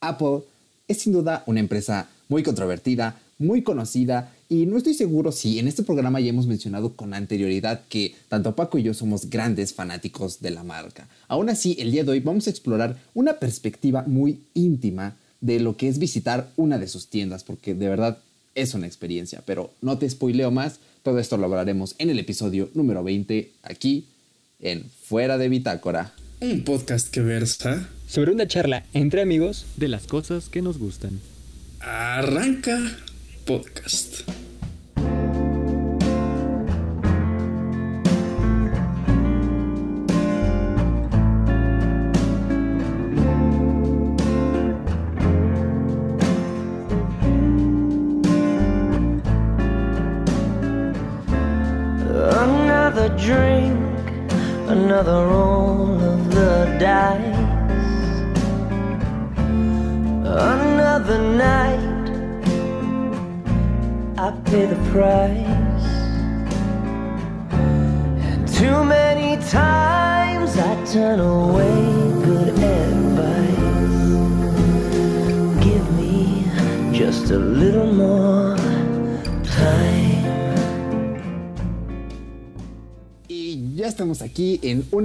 Apple es sin duda una empresa muy controvertida, muy conocida y no estoy seguro si en este programa ya hemos mencionado con anterioridad que tanto Paco y yo somos grandes fanáticos de la marca. Aún así, el día de hoy vamos a explorar una perspectiva muy íntima de lo que es visitar una de sus tiendas, porque de verdad es una experiencia, pero no te spoileo más, todo esto lo hablaremos en el episodio número 20 aquí en Fuera de Bitácora. Un podcast que versa sobre una charla entre amigos de las cosas que nos gustan. Arranca podcast.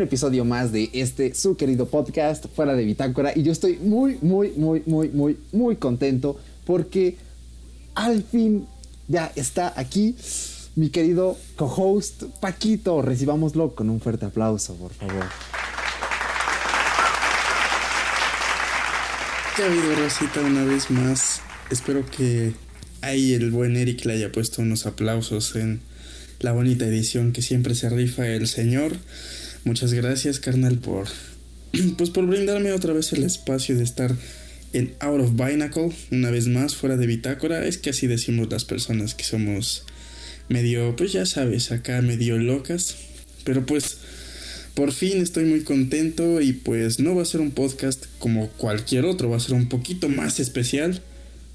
Episodio más de este su querido podcast fuera de Bitácora y yo estoy muy, muy, muy, muy, muy, muy contento porque al fin ya está aquí mi querido co-host Paquito. Recibámoslo con un fuerte aplauso, por favor. ¿Qué ha habido, Rosita, una vez más? Espero que ahí el buen Eric le haya puesto unos aplausos en la bonita edición que siempre se rifa el señor. Muchas gracias, carnal, por pues por brindarme otra vez el espacio de estar en Out of Binacle, una vez más fuera de bitácora. Es que así decimos las personas que somos medio, pues ya sabes, acá medio locas. Pero pues por fin estoy muy contento y pues no va a ser un podcast como cualquier otro, va a ser un poquito más especial.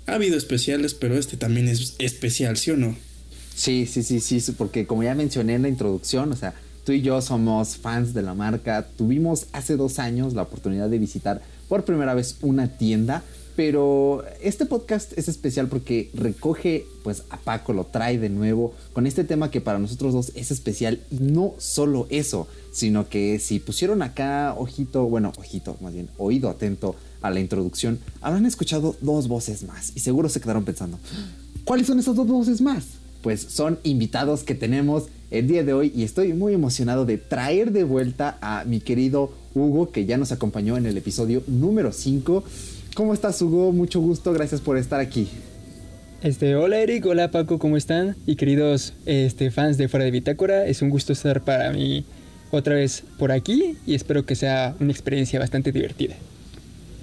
Ha habido especiales, pero este también es especial, ¿sí o no? Sí, sí, sí, sí, porque como ya mencioné en la introducción, o sea, tú y yo somos fans de la marca. Tuvimos hace dos años la oportunidad de visitar por primera vez una tienda, pero este podcast es especial porque recoge pues a Paco, lo trae de nuevo con este tema que para nosotros dos es especial y no solo eso, sino que si pusieron acá ojito, bueno, ojito, más bien, oído atento a la introducción, habrán escuchado dos voces más y seguro se quedaron pensando, ¿cuáles son esas dos voces más? pues son invitados que tenemos el día de hoy y estoy muy emocionado de traer de vuelta a mi querido Hugo que ya nos acompañó en el episodio número 5. ¿Cómo estás Hugo? Mucho gusto, gracias por estar aquí. Este, hola Eric, hola Paco, ¿cómo están? Y queridos este, fans de Fuera de Bitácora, es un gusto estar para mí otra vez por aquí y espero que sea una experiencia bastante divertida.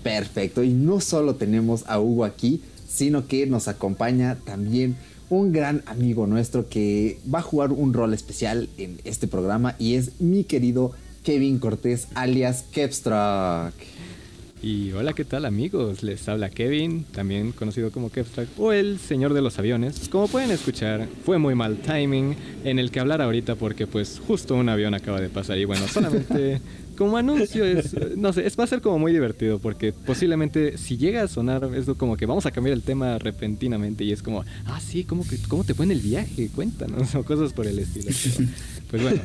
Perfecto, y no solo tenemos a Hugo aquí, sino que nos acompaña también un gran amigo nuestro que va a jugar un rol especial en este programa y es mi querido Kevin Cortés alias Kevstruck. Y hola, ¿qué tal amigos? Les habla Kevin, también conocido como Kevstruck o el señor de los aviones. Como pueden escuchar, fue muy mal timing en el que hablar ahorita porque pues justo un avión acaba de pasar y bueno, solamente como anuncio es, no sé, es, va a ser como muy divertido porque posiblemente si llega a sonar es como que vamos a cambiar el tema repentinamente y es como, ah, sí, ¿cómo, que, cómo te fue en el viaje? Cuéntanos, o cosas por el estilo. pues bueno,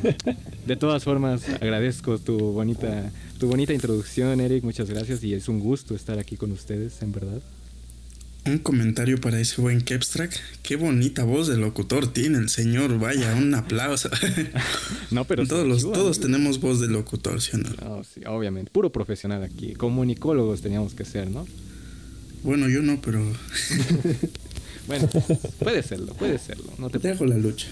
de todas formas agradezco tu bonita, tu bonita introducción, Eric, muchas gracias y es un gusto estar aquí con ustedes, en verdad. Un comentario para ese buen Kepstrack. Qué bonita voz de locutor tiene el señor. Vaya, un aplauso. no, pero todos, los, todos tenemos voz de locutor, ¿sí o no? no sí, obviamente. Puro profesional aquí. Comunicólogos teníamos que ser, ¿no? Bueno, yo no, pero. bueno, puede serlo, puede serlo. No te, te dejo la lucha.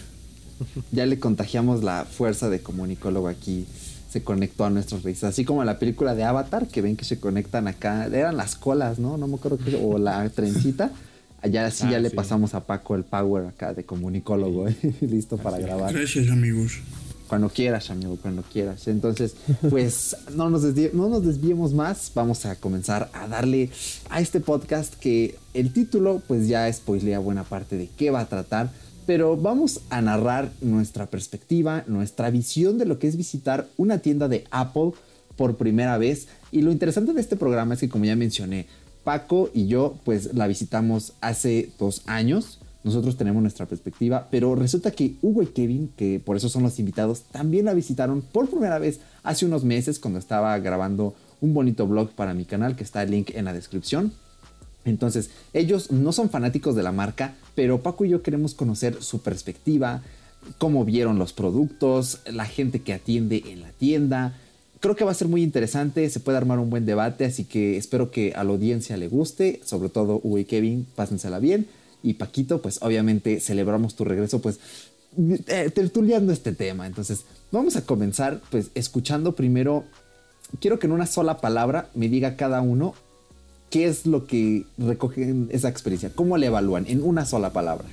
Ya le contagiamos la fuerza de comunicólogo aquí se conectó a nuestros raíces. Así como en la película de Avatar, que ven que se conectan acá, eran las colas, ¿no? No me acuerdo qué, o la trencita. Allá sí ya ah, le pasamos a Paco el power acá de comunicólogo, ¿eh? listo para grabar. Gracias, amigos. Cuando quieras, amigo, cuando quieras. Entonces, pues no nos, no nos desviemos más. Vamos a comenzar a darle a este podcast que el título, pues ya spoilea buena parte de qué va a tratar pero vamos a narrar nuestra perspectiva, nuestra visión de lo que es visitar una tienda de Apple por primera vez. Y lo interesante de este programa es que, como ya mencioné, Paco y yo pues la visitamos hace dos años. Nosotros tenemos nuestra perspectiva, pero resulta que Hugo y Kevin, que por eso son los invitados, también la visitaron por primera vez hace unos meses cuando estaba grabando un bonito blog para mi canal que está el link en la descripción. Entonces, ellos no son fanáticos de la marca, pero Paco y yo queremos conocer su perspectiva, cómo vieron los productos, la gente que atiende en la tienda. Creo que va a ser muy interesante, se puede armar un buen debate, así que espero que a la audiencia le guste, sobre todo Hugo y Kevin, pásensela bien. Y Paquito, pues obviamente celebramos tu regreso, pues eh, este tema. Entonces, vamos a comenzar, pues escuchando primero, quiero que en una sola palabra me diga cada uno qué es lo que recogen esa experiencia, cómo le evalúan en una sola palabra.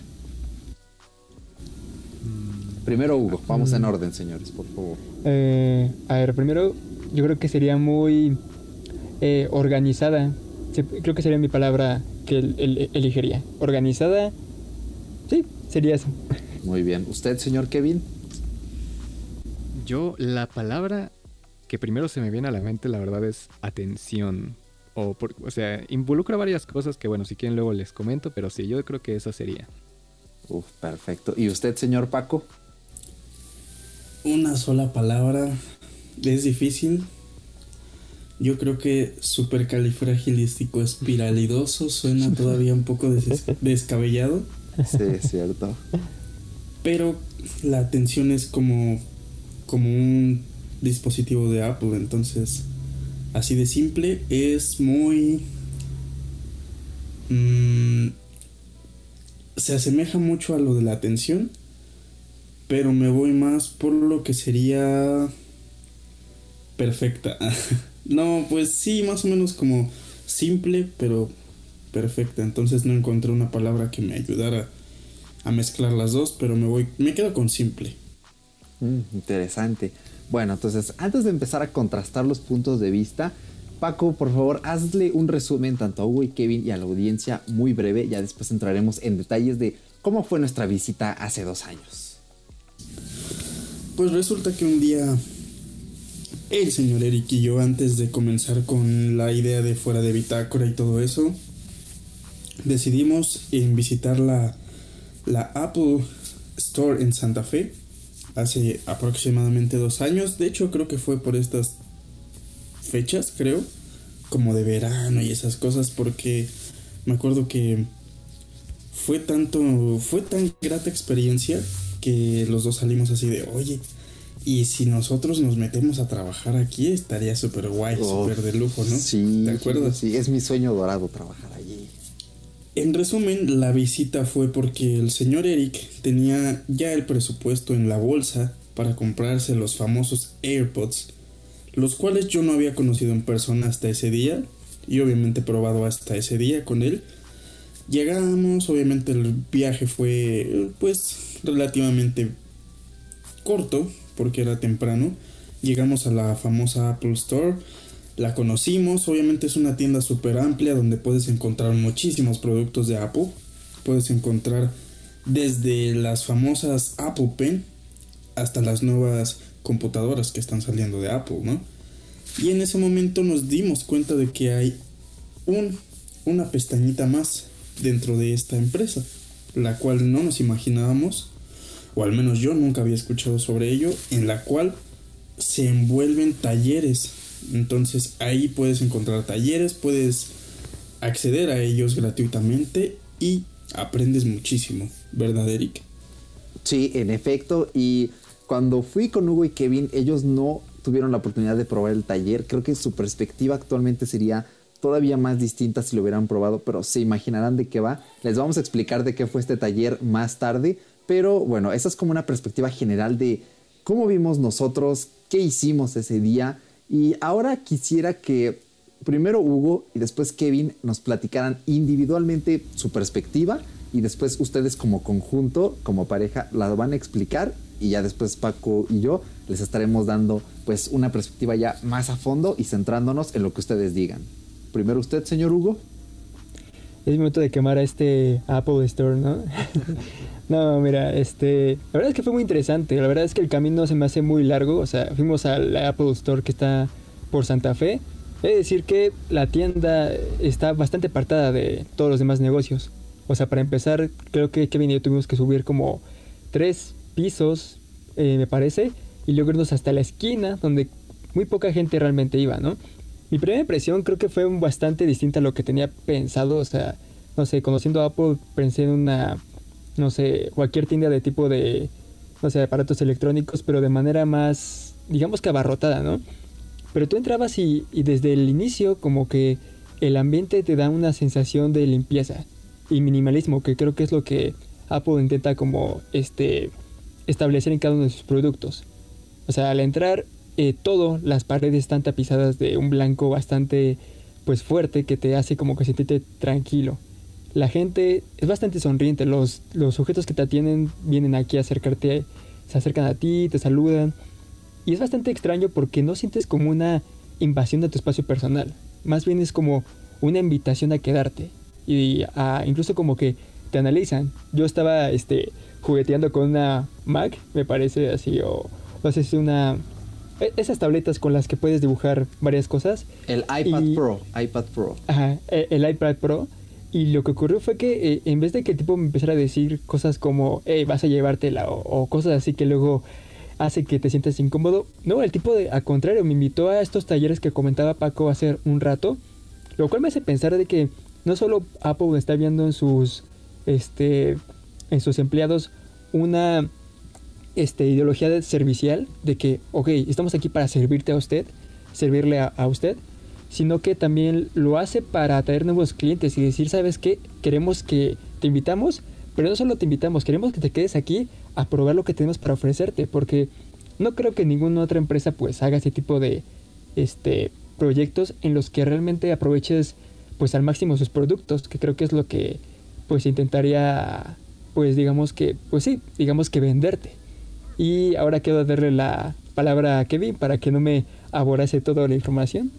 Primero Hugo, vamos en orden, señores, por favor. Eh, a ver, primero yo creo que sería muy eh, organizada. Creo que sería mi palabra que el- el- elegiría. Organizada. Sí, sería eso. Muy bien. ¿Usted, señor Kevin? Yo, la palabra que primero se me viene a la mente, la verdad, es atención. O, por- o sea, involucra varias cosas que, bueno, si quieren luego les comento, pero sí, yo creo que esa sería. Uf, perfecto. ¿Y usted, señor Paco? Una sola palabra es difícil. Yo creo que supercalifragilístico espiralidoso suena todavía un poco des- descabellado, Sí, es cierto. pero la atención es como, como un dispositivo de Apple, entonces así de simple es muy... mm, se asemeja mucho a lo de la atención, pero me voy más por lo que sería perfecta. no, pues sí, más o menos como simple, pero perfecta. Entonces no encontré una palabra que me ayudara a mezclar las dos, pero me voy, me quedo con simple. Mm, interesante. Bueno, entonces, antes de empezar a contrastar los puntos de vista, Paco, por favor, hazle un resumen tanto a Hugo y Kevin y a la audiencia muy breve. Ya después entraremos en detalles de cómo fue nuestra visita hace dos años. Pues resulta que un día el señor Eric y yo, antes de comenzar con la idea de fuera de bitácora y todo eso, decidimos visitar la, la Apple Store en Santa Fe hace aproximadamente dos años. De hecho, creo que fue por estas fechas, creo, como de verano y esas cosas, porque me acuerdo que fue tanto, fue tan grata experiencia que los dos salimos así de, oye, y si nosotros nos metemos a trabajar aquí, estaría súper guay, Oh, súper de lujo, ¿no? Sí, ¿Te acuerdas? Sí, es mi sueño dorado trabajar allí. En resumen, la visita fue porque el señor Eric tenía ya el presupuesto en la bolsa para comprarse los famosos AirPods, los cuales yo no había conocido en persona hasta ese día y obviamente probado hasta ese día con él. Llegamos, obviamente el viaje fue pues relativamente corto porque era temprano. Llegamos a la famosa Apple Store, la conocimos, obviamente es una tienda súper amplia donde puedes encontrar muchísimos productos de Apple. Puedes encontrar desde las famosas Apple Pen hasta las nuevas computadoras que están saliendo de Apple, ¿no? Y en ese momento nos dimos cuenta de que hay un, una pestañita más dentro de esta empresa, la cual no nos imaginábamos, o al menos yo nunca había escuchado sobre ello, en la cual se envuelven talleres. Entonces ahí puedes encontrar talleres, puedes acceder a ellos gratuitamente y aprendes muchísimo, ¿verdad, Eric? Sí, en efecto. Y cuando fui con Hugo y Kevin, ellos no tuvieron la oportunidad de probar el taller. Creo que su perspectiva actualmente sería todavía más distinta si lo hubieran probado, pero se imaginarán de qué va. Les vamos a explicar de qué fue este taller más tarde. Pero bueno, esa es como una perspectiva general de cómo vimos nosotros, qué hicimos ese día. Y ahora quisiera que primero Hugo y después Kevin nos platicaran individualmente su perspectiva y después ustedes como conjunto, como pareja, la van a explicar y ya después Paco y yo les estaremos dando pues una perspectiva ya más a fondo y centrándonos en lo que ustedes digan. Primero usted, señor Hugo. Es momento de quemar a este Apple Store, ¿no? no, mira, este. La verdad es que fue muy interesante. La verdad es que el camino se me hace muy largo. O sea, fuimos al Apple Store que está por Santa Fe. De decir que la tienda está bastante apartada de todos los demás negocios. O sea, para empezar, creo que Kevin y yo tuvimos que subir como tres pisos, eh, me parece, y luego irnos hasta la esquina, donde muy poca gente realmente iba, ¿no? Mi primera impresión creo que fue bastante distinta a lo que tenía pensado. O sea, no sé, conociendo a Apple pensé en una, no sé, cualquier tienda de tipo de, no sé, aparatos electrónicos, pero de manera más, digamos que abarrotada, ¿no? Pero tú entrabas y, y desde el inicio como que el ambiente te da una sensación de limpieza y minimalismo, que creo que es lo que Apple intenta como este establecer en cada uno de sus productos. O sea, al entrar eh, todo, las paredes están tapizadas de un blanco bastante pues fuerte que te hace como que sentirte tranquilo. La gente es bastante sonriente, los, los sujetos que te atienden vienen aquí a acercarte, se acercan a ti, te saludan. Y es bastante extraño porque no sientes como una invasión de tu espacio personal, más bien es como una invitación a quedarte y incluso como que te analizan. Yo estaba este, jugueteando con una Mac, me parece así, o no sé si una... e- Esas tabletas con las que puedes dibujar varias cosas. El iPad Y- Pro, iPad Pro. Ajá, e- el iPad Pro. Y lo que ocurrió fue que eh, en vez de que el tipo me empezara a decir cosas como, hey, vas a llevártela, o, o cosas así que luego hace que te sientas incómodo, no, el tipo de, al contrario, me invitó a estos talleres que comentaba Paco hace un rato, lo cual me hace pensar de que no solo Apple está viendo en sus, este, en sus empleados una este, ideología de- servicial de que, ok, estamos aquí para servirte a usted, servirle a, usted, sino que también lo hace para atraer nuevos clientes y decir, ¿sabes qué? Queremos que te invitamos, pero no solo te invitamos, queremos que te quedes aquí a probar lo que tenemos para ofrecerte, porque no creo que ninguna otra empresa pues haga ese tipo de este proyectos en los que realmente aproveches pues al máximo sus productos, que creo que es lo que pues intentaría pues digamos que pues sí, digamos que venderte. Y ahora quiero darle la palabra a Kevin para que no me aborase toda la información.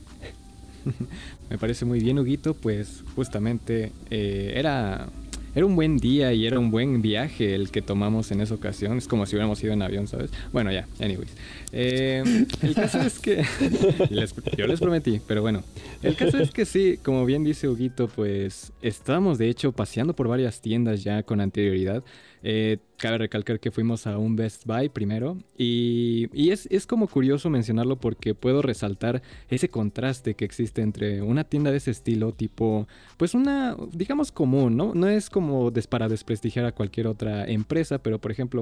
Me parece muy bien, Huguito, pues justamente eh, era, era un buen día y era un buen viaje el que tomamos en esa ocasión. Es como si hubiéramos ido en avión, ¿sabes? Bueno, ya, anyways. Eh, el caso es que... yo les prometí, pero bueno. El caso es que sí, como bien dice Huguito, pues estábamos de hecho paseando por varias tiendas ya con anterioridad. Eh, cabe recalcar que fuimos a un Best Buy primero y, y es, como curioso mencionarlo porque puedo resaltar ese contraste que existe entre una tienda de ese estilo tipo, pues una, digamos común, ¿no? No es como para desprestigiar a cualquier otra empresa, pero por ejemplo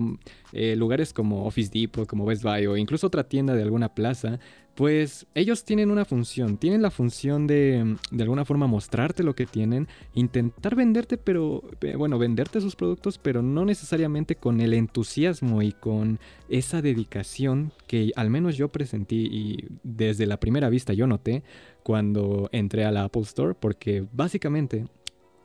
eh, lugares como Office Depot, como Best Buy o incluso otra tienda de alguna plaza, pues ellos tienen una función, tienen la función de de alguna forma mostrarte lo que tienen, intentar venderte, pero eh, bueno, venderte sus productos, pero no necesariamente con el entusiasmo y con esa dedicación que al menos yo presentí y desde la primera vista yo noté cuando entré a la Apple Store, porque básicamente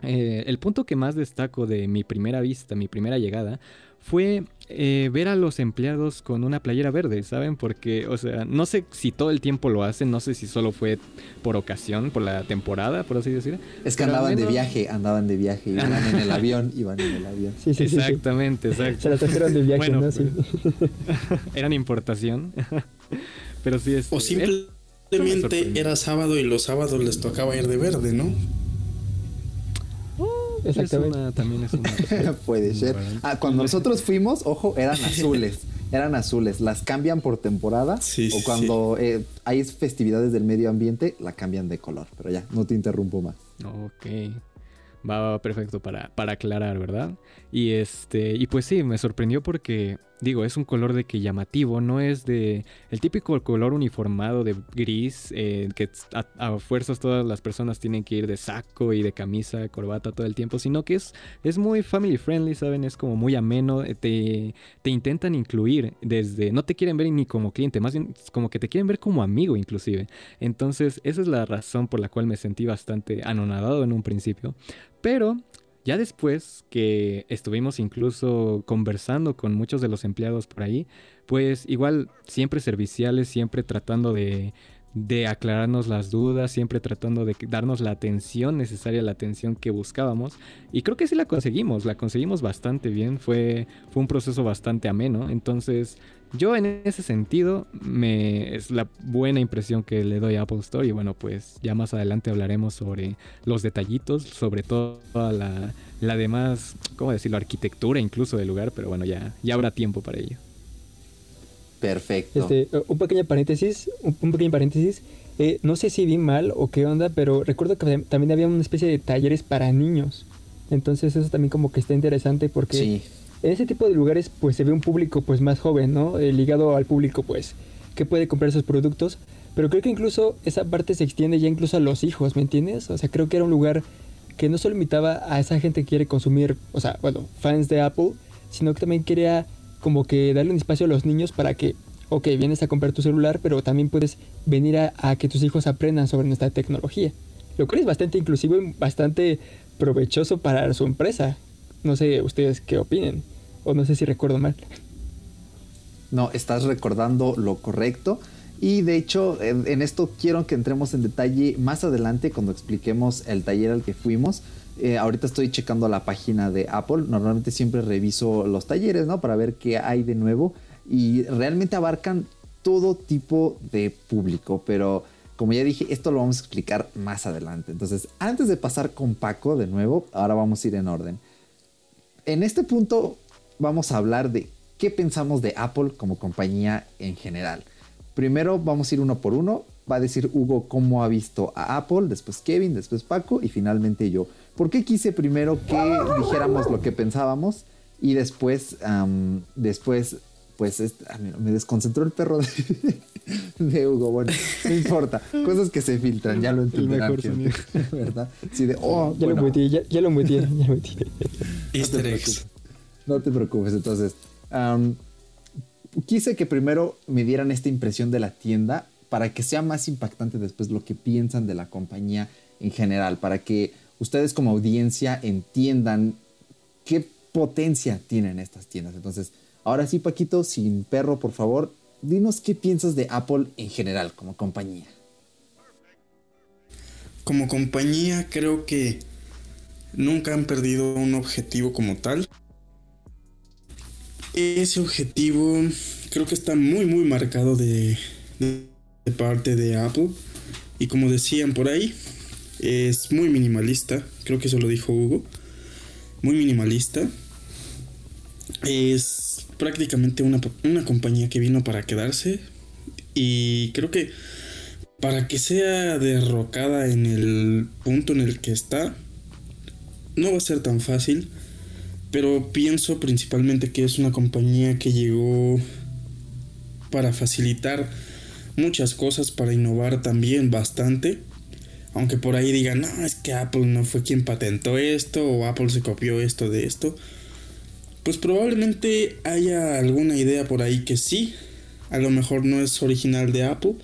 eh, el punto que más destaco de mi primera vista, mi primera llegada, fue eh, ver a los empleados con una playera verde, ¿saben? Porque, o sea, no sé si todo el tiempo lo hacen, no sé si solo fue por ocasión, por la temporada, por así decir. Es que Pero andaban de viaje, andaban de viaje, iban en el avión, iban en el avión. Sí, sí, sí, sí. Exactamente, exacto. Se la trajeron de viaje, Bueno, ¿no? Sí. Eran importación. Pero sí es. O es- simplemente era sábado y los sábados les tocaba ir de verde, ¿no? Es Exactamente. una- también es una. Puede ser. Ah, cuando nosotros fuimos, ojo, eran azules. Eran azules. Las cambian por temporada. Sí, o sí, cuando eh, hay festividades del medio ambiente, la cambian de color. Pero ya, no te interrumpo más. Ok. Va, va perfecto para, para aclarar, ¿verdad? Y este. Y pues sí, me sorprendió porque. Digo, es un color de que llamativo, no es de. El típico color uniformado de gris. eh, que a, fuerzas todas las personas tienen que ir de saco y de camisa, corbata todo el tiempo. Sino que es, es muy family friendly, ¿saben? Es como muy ameno. eh, Te, te intentan incluir desde. No te quieren ver ni como cliente, más bien como que te quieren ver como amigo, inclusive. Entonces, esa es la razón por la cual me sentí bastante anonadado en un principio. Pero ya después que estuvimos incluso conversando con muchos de los empleados por ahí, pues igual siempre serviciales, siempre tratando de, aclararnos las dudas, siempre tratando de darnos la atención necesaria, la atención que buscábamos. Y creo que sí la conseguimos, la conseguimos bastante bien, fue, fue un proceso bastante ameno. Entonces, yo en ese sentido, me, es la buena impresión que le doy a Apple Store. Y bueno, pues ya más adelante hablaremos sobre los detallitos, sobre toda la, la demás, ¿cómo decirlo?, arquitectura incluso del lugar. Pero bueno, ya, ya habrá tiempo para ello. Perfecto. Este, un pequeño paréntesis, un, un pequeño paréntesis. Eh, no sé si vi mal o qué onda, pero recuerdo que también había una especie de talleres para niños. Entonces eso también como que está interesante porque Sí. En ese tipo de lugares pues se ve un público pues más joven, ¿no? Eh, ligado al público pues que puede comprar esos productos. Pero creo que incluso esa parte se extiende ya incluso a los hijos, ¿me entiendes? O sea, creo que era un lugar que no solo invitaba a esa gente que quiere consumir, o sea, bueno, fans de Apple, sino que también quería como que darle un espacio a los niños para que, ok, vienes a comprar tu celular, pero también puedes venir a, a que tus hijos aprendan sobre nuestra tecnología. Lo cual es bastante inclusivo y bastante provechoso para su empresa. No sé ustedes qué opinen, o no sé si recuerdo mal. No, estás recordando lo correcto. Y de hecho, en, esto quiero que entremos en detalle más adelante cuando expliquemos el taller al que fuimos. Eh, ahorita estoy checando la página de Apple. Normalmente siempre reviso los talleres, ¿no? Para ver qué hay de nuevo. Y realmente abarcan todo tipo de público. Pero como ya dije, esto lo vamos a explicar más adelante. Entonces, antes de pasar con Paco de nuevo, ahora vamos a ir en orden. En este punto vamos a hablar de qué pensamos de Apple como compañía en general. Primero vamos a ir uno por uno. Va a decir Hugo cómo ha visto a Apple, después Kevin, después Paco y finalmente yo. ¿Por qué quise primero que dijéramos lo que pensábamos y después, después, pues este- me desconcentró el perro de, de Hugo. Bueno, no importa, cosas que se filtran, ya lo entenderán. mejor gente, ¿Verdad? Sí, de, oh, Ya bueno, lo metí, ya, ya lo metí, ya lo metí. Easter te eggs. No te preocupes, entonces. quise que primero me dieran esta impresión de la tienda para que sea más impactante después lo que piensan de la compañía en general, para que ustedes como audiencia entiendan qué potencia tienen estas tiendas. Entonces, ahora sí, Paquito, sin perro, por favor, dinos qué piensas de Apple en general como compañía. Como compañía creo que nunca han perdido un objetivo como tal. Ese objetivo creo que está muy muy marcado de, parte de Apple. Y como decían por ahí, es muy minimalista. Creo que eso lo dijo Hugo. Muy minimalista. Es prácticamente una, una compañía que vino para quedarse. Y creo que para que sea derrocada en el punto en el que está, no va a ser tan fácil, pero pienso principalmente que es una compañía que llegó para facilitar muchas cosas, para innovar también bastante. Aunque por ahí digan, no, es que Apple no fue quien patentó esto o Apple se copió esto de esto. Pues probablemente haya alguna idea por ahí que sí. A lo mejor no es original de Apple,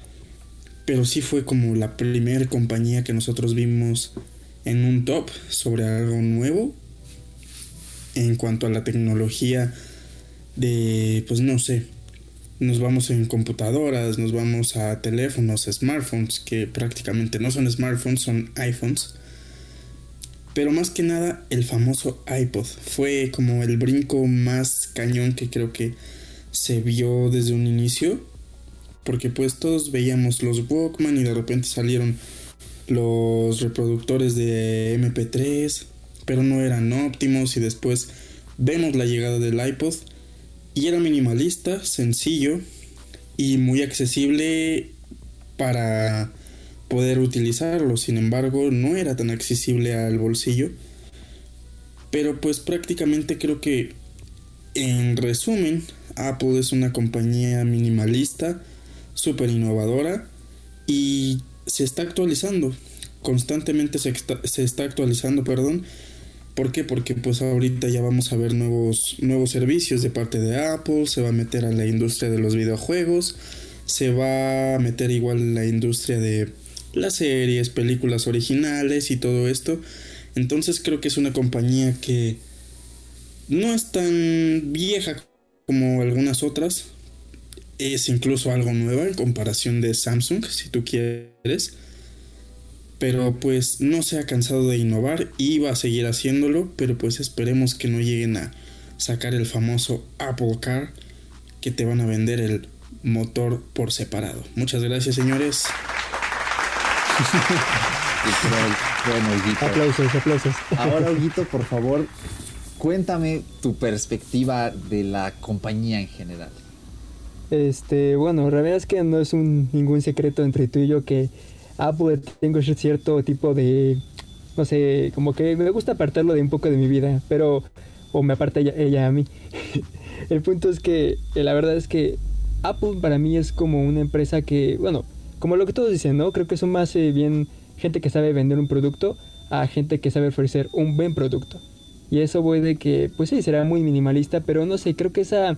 pero sí fue como la primera compañía que nosotros vimos en un top sobre algo nuevo en cuanto a la tecnología de, pues no sé, nos vamos en computadoras, nos vamos a teléfonos, smartphones, que prácticamente no son smartphones, son iPhones. Pero más que nada el famoso iPod fue como el brinco más cañón que creo que se vio desde un inicio porque pues todos veíamos los Walkman y de repente salieron los reproductores de MP3, pero no eran óptimos y después vemos la llegada del iPod y era minimalista, sencillo y muy accesible para poder utilizarlo. Sin embargo, no era tan accesible al bolsillo. Pero pues prácticamente creo que en resumen, Apple es una compañía minimalista, súper innovadora y se está actualizando. Constantemente se, está- se está actualizando, perdón. ¿Por qué? Porque pues ahorita ya vamos a ver nuevos, nuevos servicios de parte de Apple, se va a meter a la industria de los videojuegos, se va a meter igual la industria de las series, películas originales y todo esto. Entonces creo que es una compañía que no es tan vieja como algunas otras. es incluso algo nuevo en comparación de Samsung, si tú quieres. Pero pues no se ha cansado de innovar y va a seguir haciéndolo, pero pues esperemos que no lleguen a sacar el famoso Apple Car que te van a vender el motor por separado. Muchas gracias, señores. bueno, Huguito. Aplausos, aplausos. Ahora, Huguito, por favor, cuéntame tu perspectiva de la compañía en general. Este, bueno, la verdad es que no es un, ningún secreto entre tú y yo que Apple tengo cierto tipo de, no sé, como que me gusta apartarlo de un poco de mi vida, pero, o me aparta ella, ella a mí. El punto es que eh, la verdad es que Apple para mí es como una empresa que, bueno, como lo que todos dicen, ¿no? Creo que son más eh, bien gente que sabe vender un producto a gente que sabe ofrecer un buen producto. Y eso voy de que, pues sí, será muy minimalista, pero no sé, creo que esa,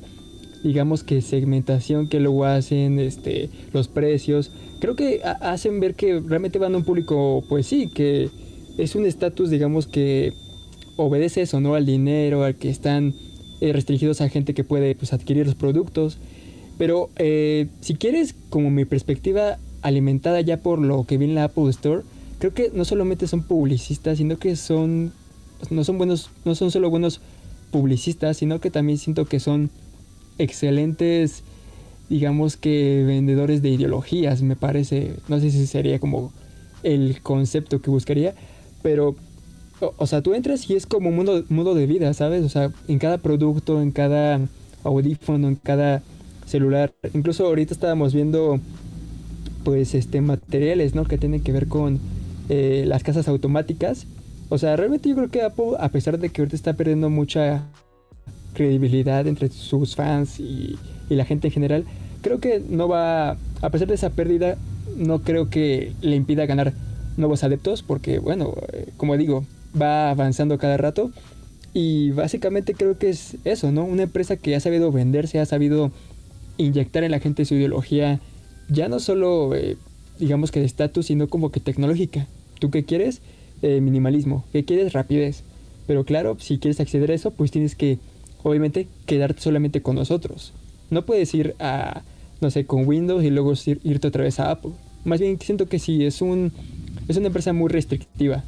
digamos que segmentación que luego hacen, este, los precios, creo que hacen ver que realmente van a un público, pues sí, que es un estatus, digamos que obedece eso, ¿no? Al dinero, al que están eh, restringidos a gente que puede pues, adquirir los productos. Pero eh, si quieres, como mi perspectiva alimentada ya por lo que vi en la Apple Store, creo que no solamente son publicistas, sino que son no son buenos, no son solo buenos publicistas, sino que también siento que son excelentes, digamos que vendedores de ideologías, me parece. No sé si sería como el concepto que buscaría, pero o, sea, tú entras y es como un modo, modo de vida, ¿sabes? O sea, en cada producto, en cada audífono, en cada celular. Incluso ahorita estábamos viendo pues este materiales, ¿no? Que tienen que ver con eh, las casas automáticas. O sea, realmente yo creo que Apple, a pesar de que ahorita está perdiendo mucha credibilidad entre sus fans y, y la gente en general, creo que no va, a pesar de esa pérdida, no creo que le impida ganar nuevos adeptos, porque bueno, eh, como digo, va avanzando cada rato. Y básicamente creo que es eso, ¿no? Una empresa que ha sabido venderse, ha sabido inyectar en la gente su ideología, ya no solo, eh, digamos que de estatus, sino como que tecnológica. ¿Tú qué quieres? Eh, minimalismo. ¿Qué quieres? Rapidez. Pero claro, si quieres acceder a eso, pues tienes que, obviamente, quedarte solamente con nosotros. No puedes ir a, no sé, con Windows y luego irte otra vez a Apple. Más bien siento que sí, es, un, es una empresa muy restrictiva.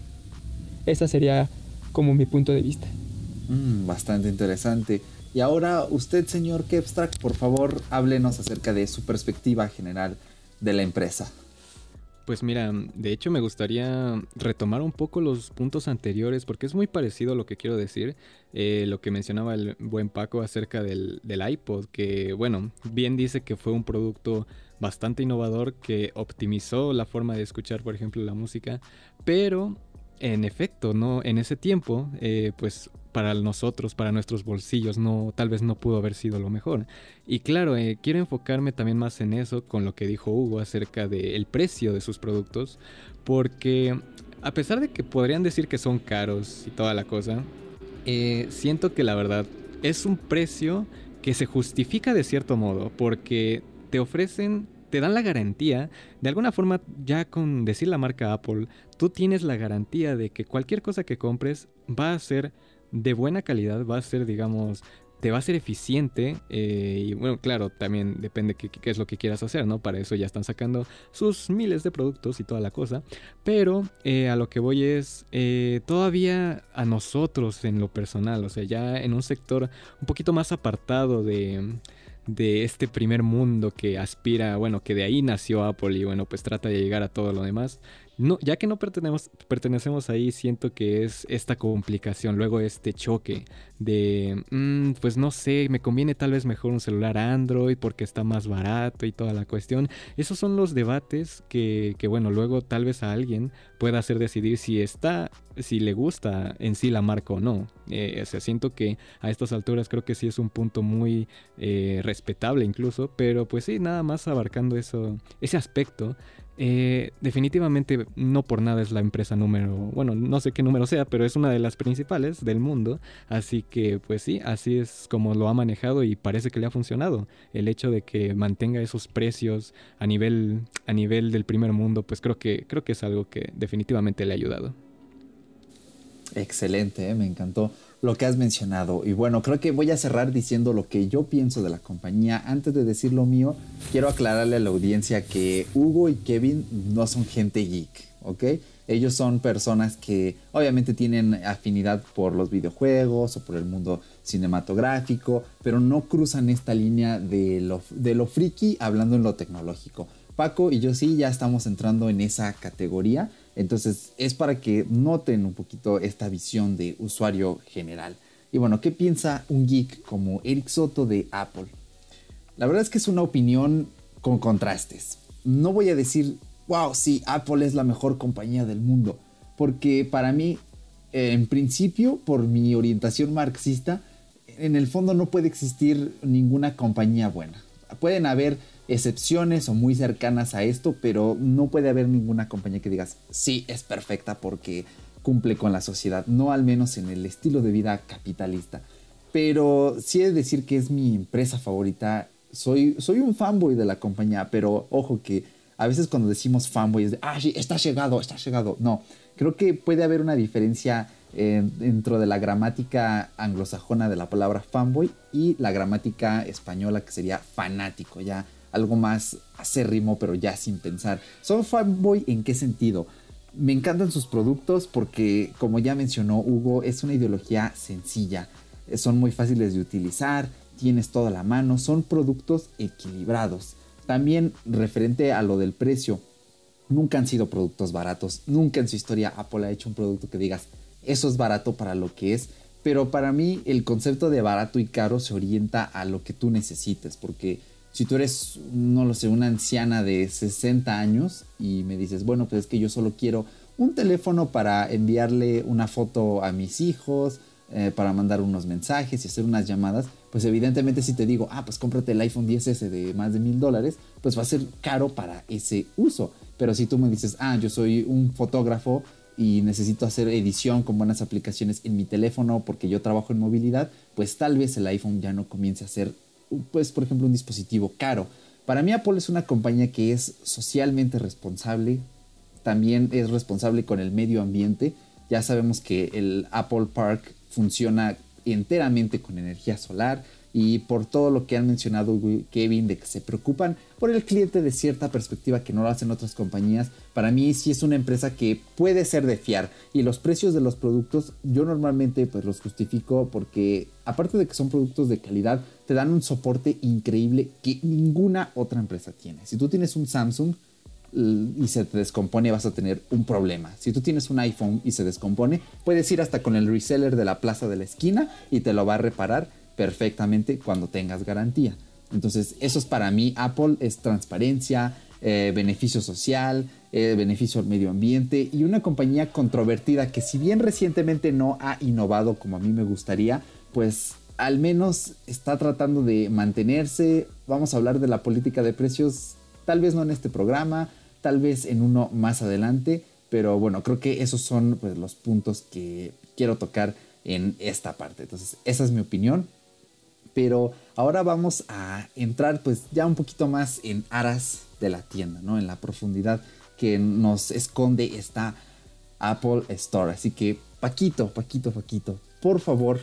Esa sería como mi punto de vista. Mm, bastante interesante. Y ahora usted, señor Kepstrack, por favor, háblenos acerca de su perspectiva general de la empresa. Pues mira, de hecho me gustaría retomar un poco los puntos anteriores porque es muy parecido a lo que quiero decir, eh, lo que mencionaba el buen Paco acerca del, del iPod, que bueno, bien dice que fue un producto bastante innovador que optimizó la forma de escuchar, por ejemplo, la música, pero en efecto, no, en ese tiempo, eh, pues para nosotros, para nuestros bolsillos, no, tal vez no pudo haber sido lo mejor. Y claro, eh, quiero enfocarme también más en eso, con lo que dijo Hugo acerca del precio de sus productos, porque a pesar de que podrían decir que son caros y toda la cosa, eh, siento que la verdad es un precio que se justifica de cierto modo, porque te ofrecen te dan la garantía, de alguna forma ya con decir la marca Apple, tú tienes la garantía de que cualquier cosa que compres va a ser de buena calidad, va a ser, digamos, te va a ser eficiente eh, y bueno, claro, también depende qué, es lo que quieras hacer, ¿no? Para eso ya están sacando sus miles de productos y toda la cosa. Pero eh, a lo que voy es eh, todavía a nosotros en lo personal, o sea, ya en un sector un poquito más apartado de de este primer mundo que aspira, bueno, que de ahí nació Apple y bueno, pues trata de llegar a todo lo demás. No, ya que no pertenecemos, pertenecemos ahí, siento que es esta complicación, luego este choque de, mm, pues no sé, me conviene tal vez mejor un celular Android porque está más barato y toda la cuestión. Esos son los debates que, que bueno, luego tal vez a alguien pueda hacer decidir si está, si le gusta en sí la marca o no. Eh, o sea, siento que a estas alturas creo que sí es un punto muy eh, respetable incluso, pero pues sí, nada más abarcando eso, ese aspecto. Eh, definitivamente no por nada es la empresa número, bueno, no sé qué número sea, pero es una de las principales del mundo. Así que pues sí, así es como lo ha manejado y parece que le ha funcionado. El hecho de que mantenga esos precios a nivel, a nivel del primer mundo, pues creo que, creo que es algo que definitivamente le ha ayudado. Excelente, ¿eh? me encantó. Lo que has mencionado. Y bueno, creo que voy a cerrar diciendo lo que yo pienso de la compañía. Antes de decir lo mío, quiero aclararle a la audiencia que Hugo y Kevin no son gente geek, ¿ok? Ellos son personas que obviamente tienen afinidad por los videojuegos o por el mundo cinematográfico, pero no cruzan esta línea de lo, de lo friki hablando en lo tecnológico. Paco y yo sí ya estamos entrando en esa categoría entonces es para que noten un poquito esta visión de usuario general. Y bueno, ¿qué piensa un geek como Eric Soto de Apple? La verdad es que es una opinión con contrastes. No voy a decir, wow, sí, Apple es la mejor compañía del mundo, porque para mí, en principio, por mi orientación marxista, en el fondo no puede existir ninguna compañía buena. Pueden haber excepciones o muy cercanas a esto, pero no puede haber ninguna compañía que digas, sí, es perfecta porque cumple con la sociedad, no al menos en el estilo de vida capitalista. Pero sí he de decir que es mi empresa favorita. Soy, soy un fanboy de la compañía, pero ojo que a veces cuando decimos fanboy es de, ah, sí, está llegado, está llegado. No, creo que puede haber una diferencia eh, dentro de la gramática anglosajona de la palabra fanboy y la gramática española que sería fanático, ya algo más acérrimo, pero ya sin pensar. ¿Son fanboy en qué sentido? Me encantan sus productos porque, como ya mencionó Hugo, es una ideología sencilla. Son muy fáciles de utilizar, tienes toda la mano, son productos equilibrados. También referente a lo del precio, nunca han sido productos baratos. Nunca en su historia Apple ha hecho un producto que digas, eso es barato para lo que es. Pero para mí el concepto de barato y caro se orienta a lo que tú necesites, porque si tú eres, no lo sé, una anciana de 60 años y me dices, bueno, pues es que yo solo quiero un teléfono para enviarle una foto a mis hijos, eh, para mandar unos mensajes y hacer unas llamadas, pues evidentemente si te digo, ah, pues cómprate el iPhone 10S de más de mil dólares, pues va a ser caro para ese uso. Pero si tú me dices, ah, yo soy un fotógrafo y necesito hacer edición con buenas aplicaciones en mi teléfono porque yo trabajo en movilidad, pues tal vez el iPhone ya no comience a ser pues, por ejemplo, un dispositivo caro. Para mí Apple es una compañía que es socialmente responsable, también es responsable con el medio ambiente. Ya sabemos que el Apple Park funciona enteramente con energía solar y por todo lo que han mencionado Kevin de que se preocupan por el cliente de cierta perspectiva que no lo hacen otras compañías, para mí sí es una empresa que puede ser de fiar y los precios de los productos yo normalmente pues los justifico porque aparte de que son productos de calidad, te dan un soporte increíble que ninguna otra empresa tiene. Si tú tienes un Samsung, y se te descompone vas a tener un problema. Si tú tienes un iPhone y se descompone, puedes ir hasta con el reseller de la plaza de la esquina y te lo va a reparar perfectamente cuando tengas garantía. Entonces, eso es para mí, Apple es transparencia, eh, beneficio social, eh, beneficio al medio ambiente y una compañía controvertida que si bien recientemente no ha innovado como a mí me gustaría, pues al menos está tratando de mantenerse. Vamos a hablar de la política de precios, tal vez no en este programa, tal vez en uno más adelante, pero bueno, creo que esos son pues, los puntos que quiero tocar en esta parte. Entonces, esa es mi opinión. Pero ahora vamos a entrar pues ya un poquito más en aras de la tienda, ¿no? En la profundidad que nos esconde esta Apple Store. Así que Paquito, Paquito, Paquito, por favor,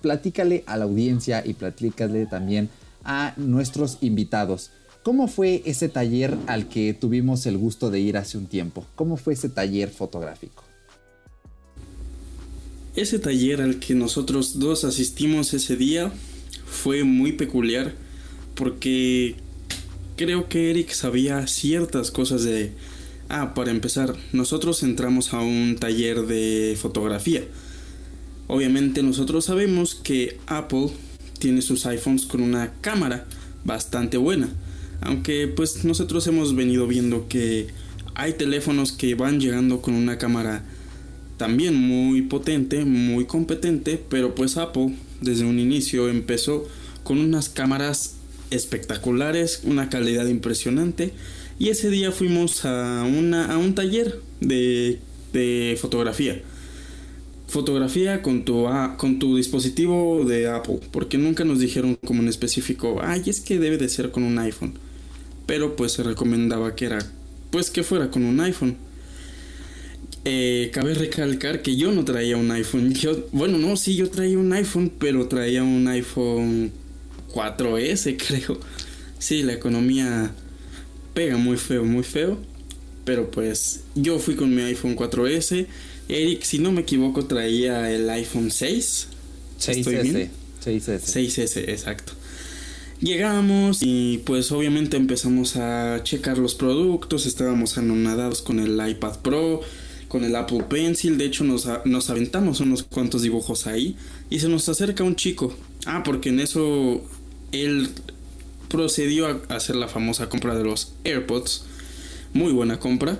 platícale a la audiencia y platícale también a nuestros invitados. ¿Cómo fue ese taller al que tuvimos el gusto de ir hace un tiempo? ¿Cómo fue ese taller fotográfico? Ese taller al que nosotros dos asistimos ese día fue muy peculiar porque creo que Eric sabía ciertas cosas de... Ah, para empezar, nosotros entramos a un taller de fotografía. Obviamente nosotros sabemos que Apple tiene sus iPhones con una cámara bastante buena. Aunque pues nosotros hemos venido viendo que hay teléfonos que van llegando con una cámara también muy potente, muy competente, pero pues Apple desde un inicio empezó con unas cámaras espectaculares, una calidad impresionante y ese día fuimos a, una, a un taller de, de fotografía. Fotografía con tu, ah, con tu dispositivo de Apple, porque nunca nos dijeron como en específico, ay, es que debe de ser con un iPhone. Pero pues se recomendaba que era, pues que fuera con un iPhone. eh, cabe recalcar que yo no traía un iPhone. Yo, bueno, no, sí, yo traía un iPhone, pero traía un iPhone 4S, creo. Sí, la economía pega muy feo, muy feo. Pero pues yo fui con mi iPhone 4S. Eric, si no me equivoco, traía el iPhone 6. ¿Estoy 6S. bien? 6S. 6S, exacto. Llegamos y pues obviamente empezamos a checar los productos, estábamos anonadados con el iPad Pro, con el Apple Pencil, de hecho nos, nos aventamos unos cuantos dibujos ahí y se nos acerca un chico. Ah, porque en eso él procedió a hacer la famosa compra de los AirPods, muy buena compra.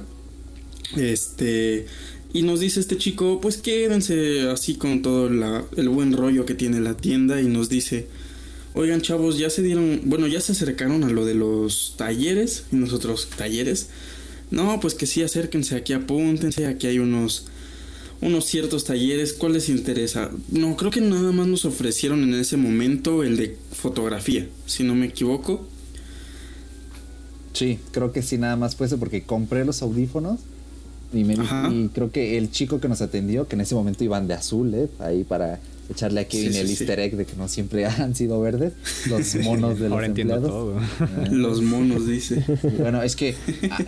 Este, y nos dice este chico, pues quédense así con todo el buen rollo que tiene la tienda y nos dice, oigan chavos, ya se dieron, bueno, ya se acercaron a lo de los talleres y nosotros, talleres. No, pues que sí, acérquense aquí, apúntense, aquí hay unos unos ciertos talleres, ¿cuál les interesa? No, creo que nada más nos ofrecieron en ese momento el de fotografía, si no me equivoco. Sí, creo que sí, nada más fue eso porque compré los audífonos y, me, Ajá. y creo que el chico que nos atendió, que en ese momento iban de azul, ¿eh? ahí para echarle a Kevin Sí, sí, el sí. easter egg de que no siempre han sido verdes, los monos de los Ahora entiendo empleados. todo. Ah. Los monos, dice. Bueno, es que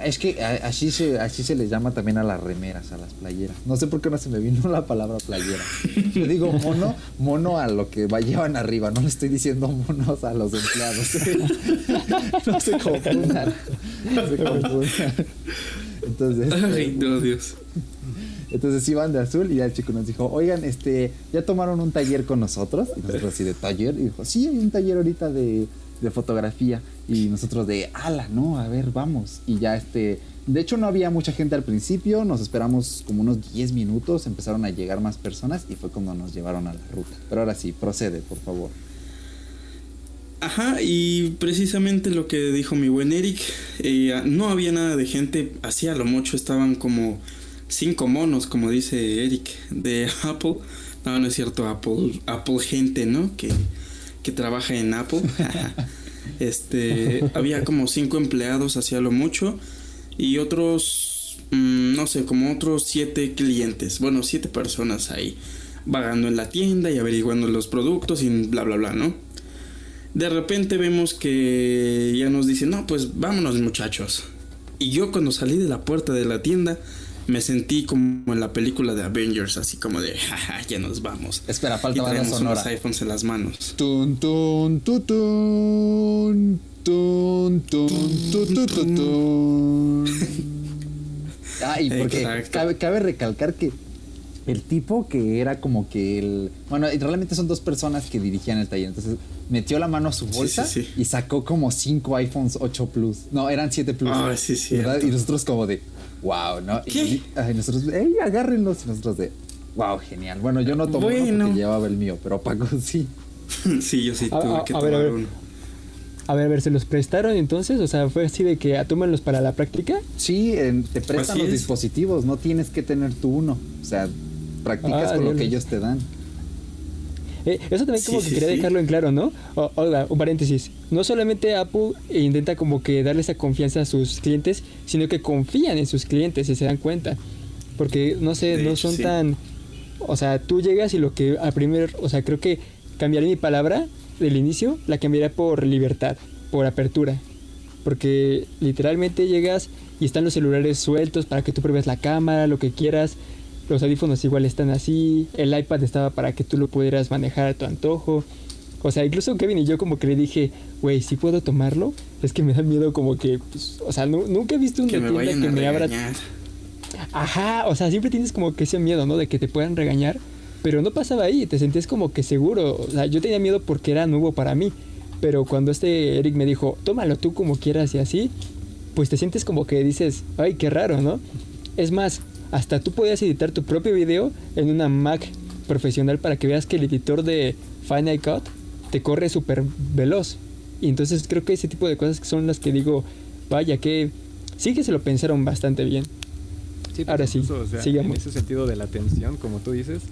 es que así se así se les llama también a las remeras, a las playeras. No sé por qué no se me vino la palabra playera. Yo digo mono, mono a lo que va llevan arriba, no le estoy diciendo monos a los empleados. No se confundan. No se confundan. Entonces, Ay, no, Dios. entonces iban de azul y ya el chico nos dijo, oigan, este, ¿ya tomaron un taller con nosotros? Y nosotros así de taller. Y dijo, sí, hay un taller ahorita de, de fotografía. Y nosotros de, ala, no, a ver, vamos. Y ya este, de hecho no había mucha gente al principio, nos esperamos como unos 10 minutos, empezaron a llegar más personas y fue cuando nos llevaron a la ruta. Pero ahora sí, procede, por favor. Ajá, y precisamente lo que dijo mi buen Eric, eh, no había nada de gente, así a lo mucho estaban como cinco monos, como dice Eric, de Apple. No, no es cierto, Apple, Apple gente, ¿no? Que, que trabaja en Apple. este, había como cinco empleados, hacía lo mucho, y otros, mm, no sé, como otros siete clientes, bueno, siete personas ahí, vagando en la tienda y averiguando los productos y bla, bla, bla, ¿no? De repente vemos que ya nos dicen, no, pues vámonos muchachos. Y yo cuando salí de la puerta de la tienda, me sentí como en la película de Avengers, así como de, jaja, ya nos vamos. Espera, Y falta banda traemos sonora. unos iPhones en las manos. Tun, tun, tu, tun, tun, tun, tu, tu, tu, tun. Ah, y porque cabe, cabe recalcar que el tipo que era como que el. Bueno, y realmente son dos personas que dirigían el taller. Entonces metió la mano a su Sí, bolsa sí, sí. y sacó como cinco iPhones 8 Plus. No, eran 7 Plus. Ah, sí, cierto. Y nosotros, como de. Wow, ¿no? ¿Qué? Y, ay, nosotros, ¡ey, agárrenlos! Y nosotros de. Wow, genial. Bueno, yo no tomé uno Bueno. porque llevaba el mío, pero Paco sí. sí, yo sí tuve a- que a ver, a tomar ver. uno. A ver, a ver, ¿se los prestaron entonces? O sea, ¿fue así de que atómenlos para la práctica? Sí, en- te prestan Así los es. dispositivos, no tienes que tener tú uno. O sea, practicas Ah, con lo que diablos. ellos te dan. Eh, eso también como Sí, que sí, quería sí. dejarlo en claro, ¿no? O- oiga, un paréntesis. No solamente Apple intenta como que darle esa confianza a sus clientes, sino que confían en sus clientes y se dan cuenta. Porque, no sé, De no hecho, son tan... O sea, tú llegas y lo que al primer... O sea, creo que cambiaré mi palabra del inicio, la cambiaré por libertad, por apertura. Porque literalmente llegas y están los celulares sueltos para que tú pruebes la cámara, lo que quieras. Los audífonos igual están así. El iPad estaba para que tú lo pudieras manejar a tu antojo. O sea, incluso Kevin y yo como que le dije, güey, si puedo tomarlo. Es que me da miedo como que, pues, o sea, nu- nunca he visto Que una me tienda que me abra regañar. Ajá, o sea, siempre tienes como que ese miedo, ¿no? De que te puedan regañar, pero no pasaba ahí, te sentías como que seguro. O sea, yo tenía miedo porque era nuevo para mí, pero cuando este Eric me dijo, tómalo tú como quieras y así, pues te sientes como que dices, ay, qué raro, ¿no? Es más, hasta tú podías editar tu propio video en una Mac profesional para que veas que el editor de Final Cut te corre súper veloz. Y entonces creo que ese tipo de cosas son las que digo, vaya, que sí que se lo pensaron bastante bien. Sí, pues, Ahora sí, incluso, o sea, sigamos. En ese sentido de la atención, como tú dices,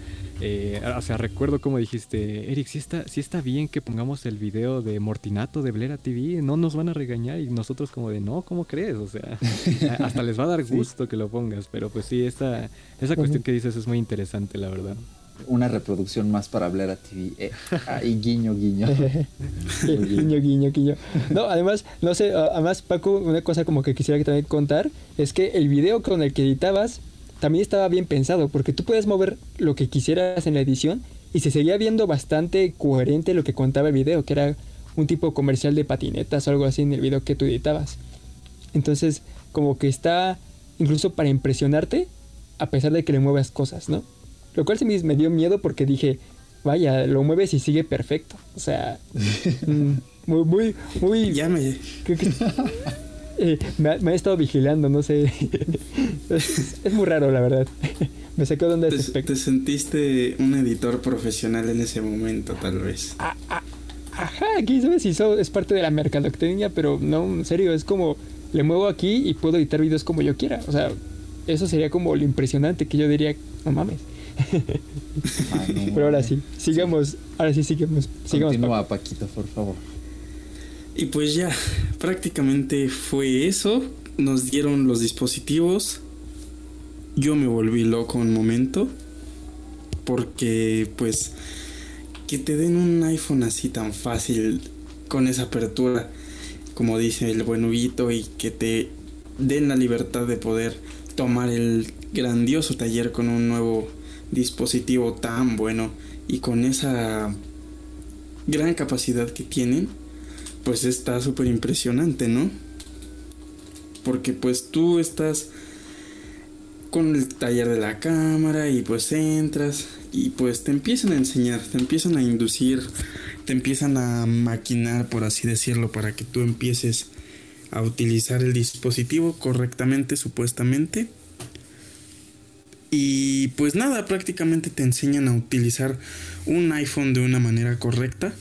eh, o sea, recuerdo como dijiste, Eric, si está, sí está bien que pongamos el video de Mortinato de Blera TV, no nos van a regañar y nosotros como de, no, ¿cómo crees? O sea, hasta les va a dar gusto que lo pongas, pero pues sí, esta, esa cuestión que dices es muy interesante, la verdad. Una reproducción más para Blera TV. Eh, ay, guiño, guiño. Guiño, guiño, guiño. No, además, no sé, además, Paco, una cosa como que quisiera que también contar es que el video con el que editabas también estaba bien pensado, porque tú puedes mover lo que quisieras en la edición y se seguía viendo bastante coherente lo que contaba el video, que era un tipo comercial de patinetas o algo así en el video que tú editabas. Entonces, como que está incluso para impresionarte, a pesar de que le muevas cosas, ¿no? Lo cual sí me me dio miedo porque dije, vaya, lo mueves y sigue perfecto. O sea, mm, muy, muy, muy... Ya me. creo que- eh, me, ha, me ha estado vigilando, no sé. es, es muy raro, la verdad. me sacó de onda Te, ese te sentiste un editor profesional en ese momento, tal vez. Ajá, aquí sabes si eso es parte de la mercadotecnia, pero no, en serio, es como le muevo aquí y puedo editar videos como yo quiera. O sea, eso sería como lo impresionante que yo diría, no mames. Ah, no, Pero ahora sí, sigamos, ahora sí sigamos, sigamos. Paco. Continúa, Paquito, por favor. Y pues ya, prácticamente fue eso. Nos dieron los dispositivos. Yo me volví loco un momento. Porque pues que te den un iPhone así tan fácil, con esa apertura, como dice el buen Huguito, y que te den la libertad de poder tomar el grandioso taller con un nuevo dispositivo tan bueno y con esa gran capacidad que tienen, pues está súper impresionante, ¿no? Porque pues tú estás con el taller de la cámara y pues entras y pues te empiezan a enseñar, te empiezan a inducir, te empiezan a maquinar, por así decirlo, para que tú empieces a utilizar el dispositivo correctamente, supuestamente. Y pues nada, prácticamente te enseñan a utilizar un iPhone de una manera correcta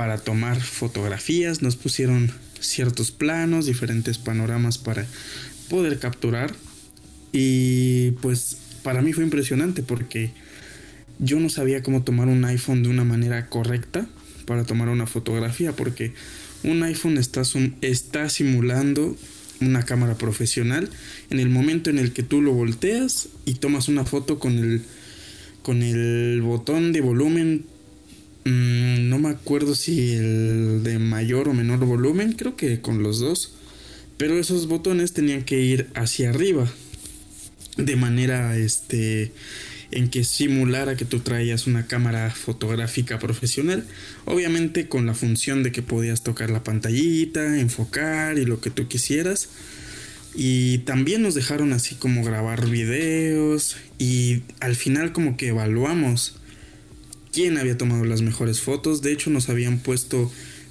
para tomar fotografías. Nos pusieron ciertos planos, diferentes panoramas para poder capturar. Y pues para mí fue impresionante porque yo no sabía cómo tomar un iPhone de una manera correcta para tomar una fotografía porque un iPhone está, está simulando una cámara profesional en el momento en el que tú lo volteas y tomas una foto con el con el botón de volumen mm, no me acuerdo si el de mayor o menor volumen creo que con los dos. Pero esos botones tenían que ir hacia arriba. De manera este en que simulara que tú traías una cámara fotográfica profesional, obviamente con la función de que podías tocar la pantallita, enfocar y lo que tú quisieras. Y también nos dejaron así como grabar videos y al final como que evaluamos quién había tomado las mejores fotos. De hecho nos habían puesto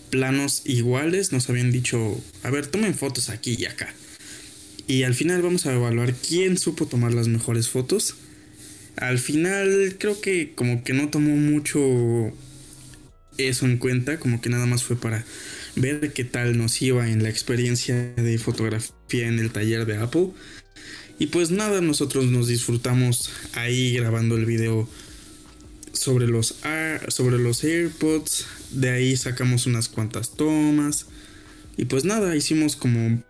planos iguales, nos habían dicho, a ver, tomen fotos aquí y acá. Y al final vamos a evaluar quién supo tomar las mejores fotos. Al final creo que como que no tomó mucho eso en cuenta, como que nada más fue para ver qué tal nos iba en la experiencia de fotografía en el taller de Apple. Y pues nada, nosotros nos disfrutamos ahí grabando el video sobre los, sobre los AirPods. De ahí sacamos unas cuantas tomas. Y pues nada, hicimos como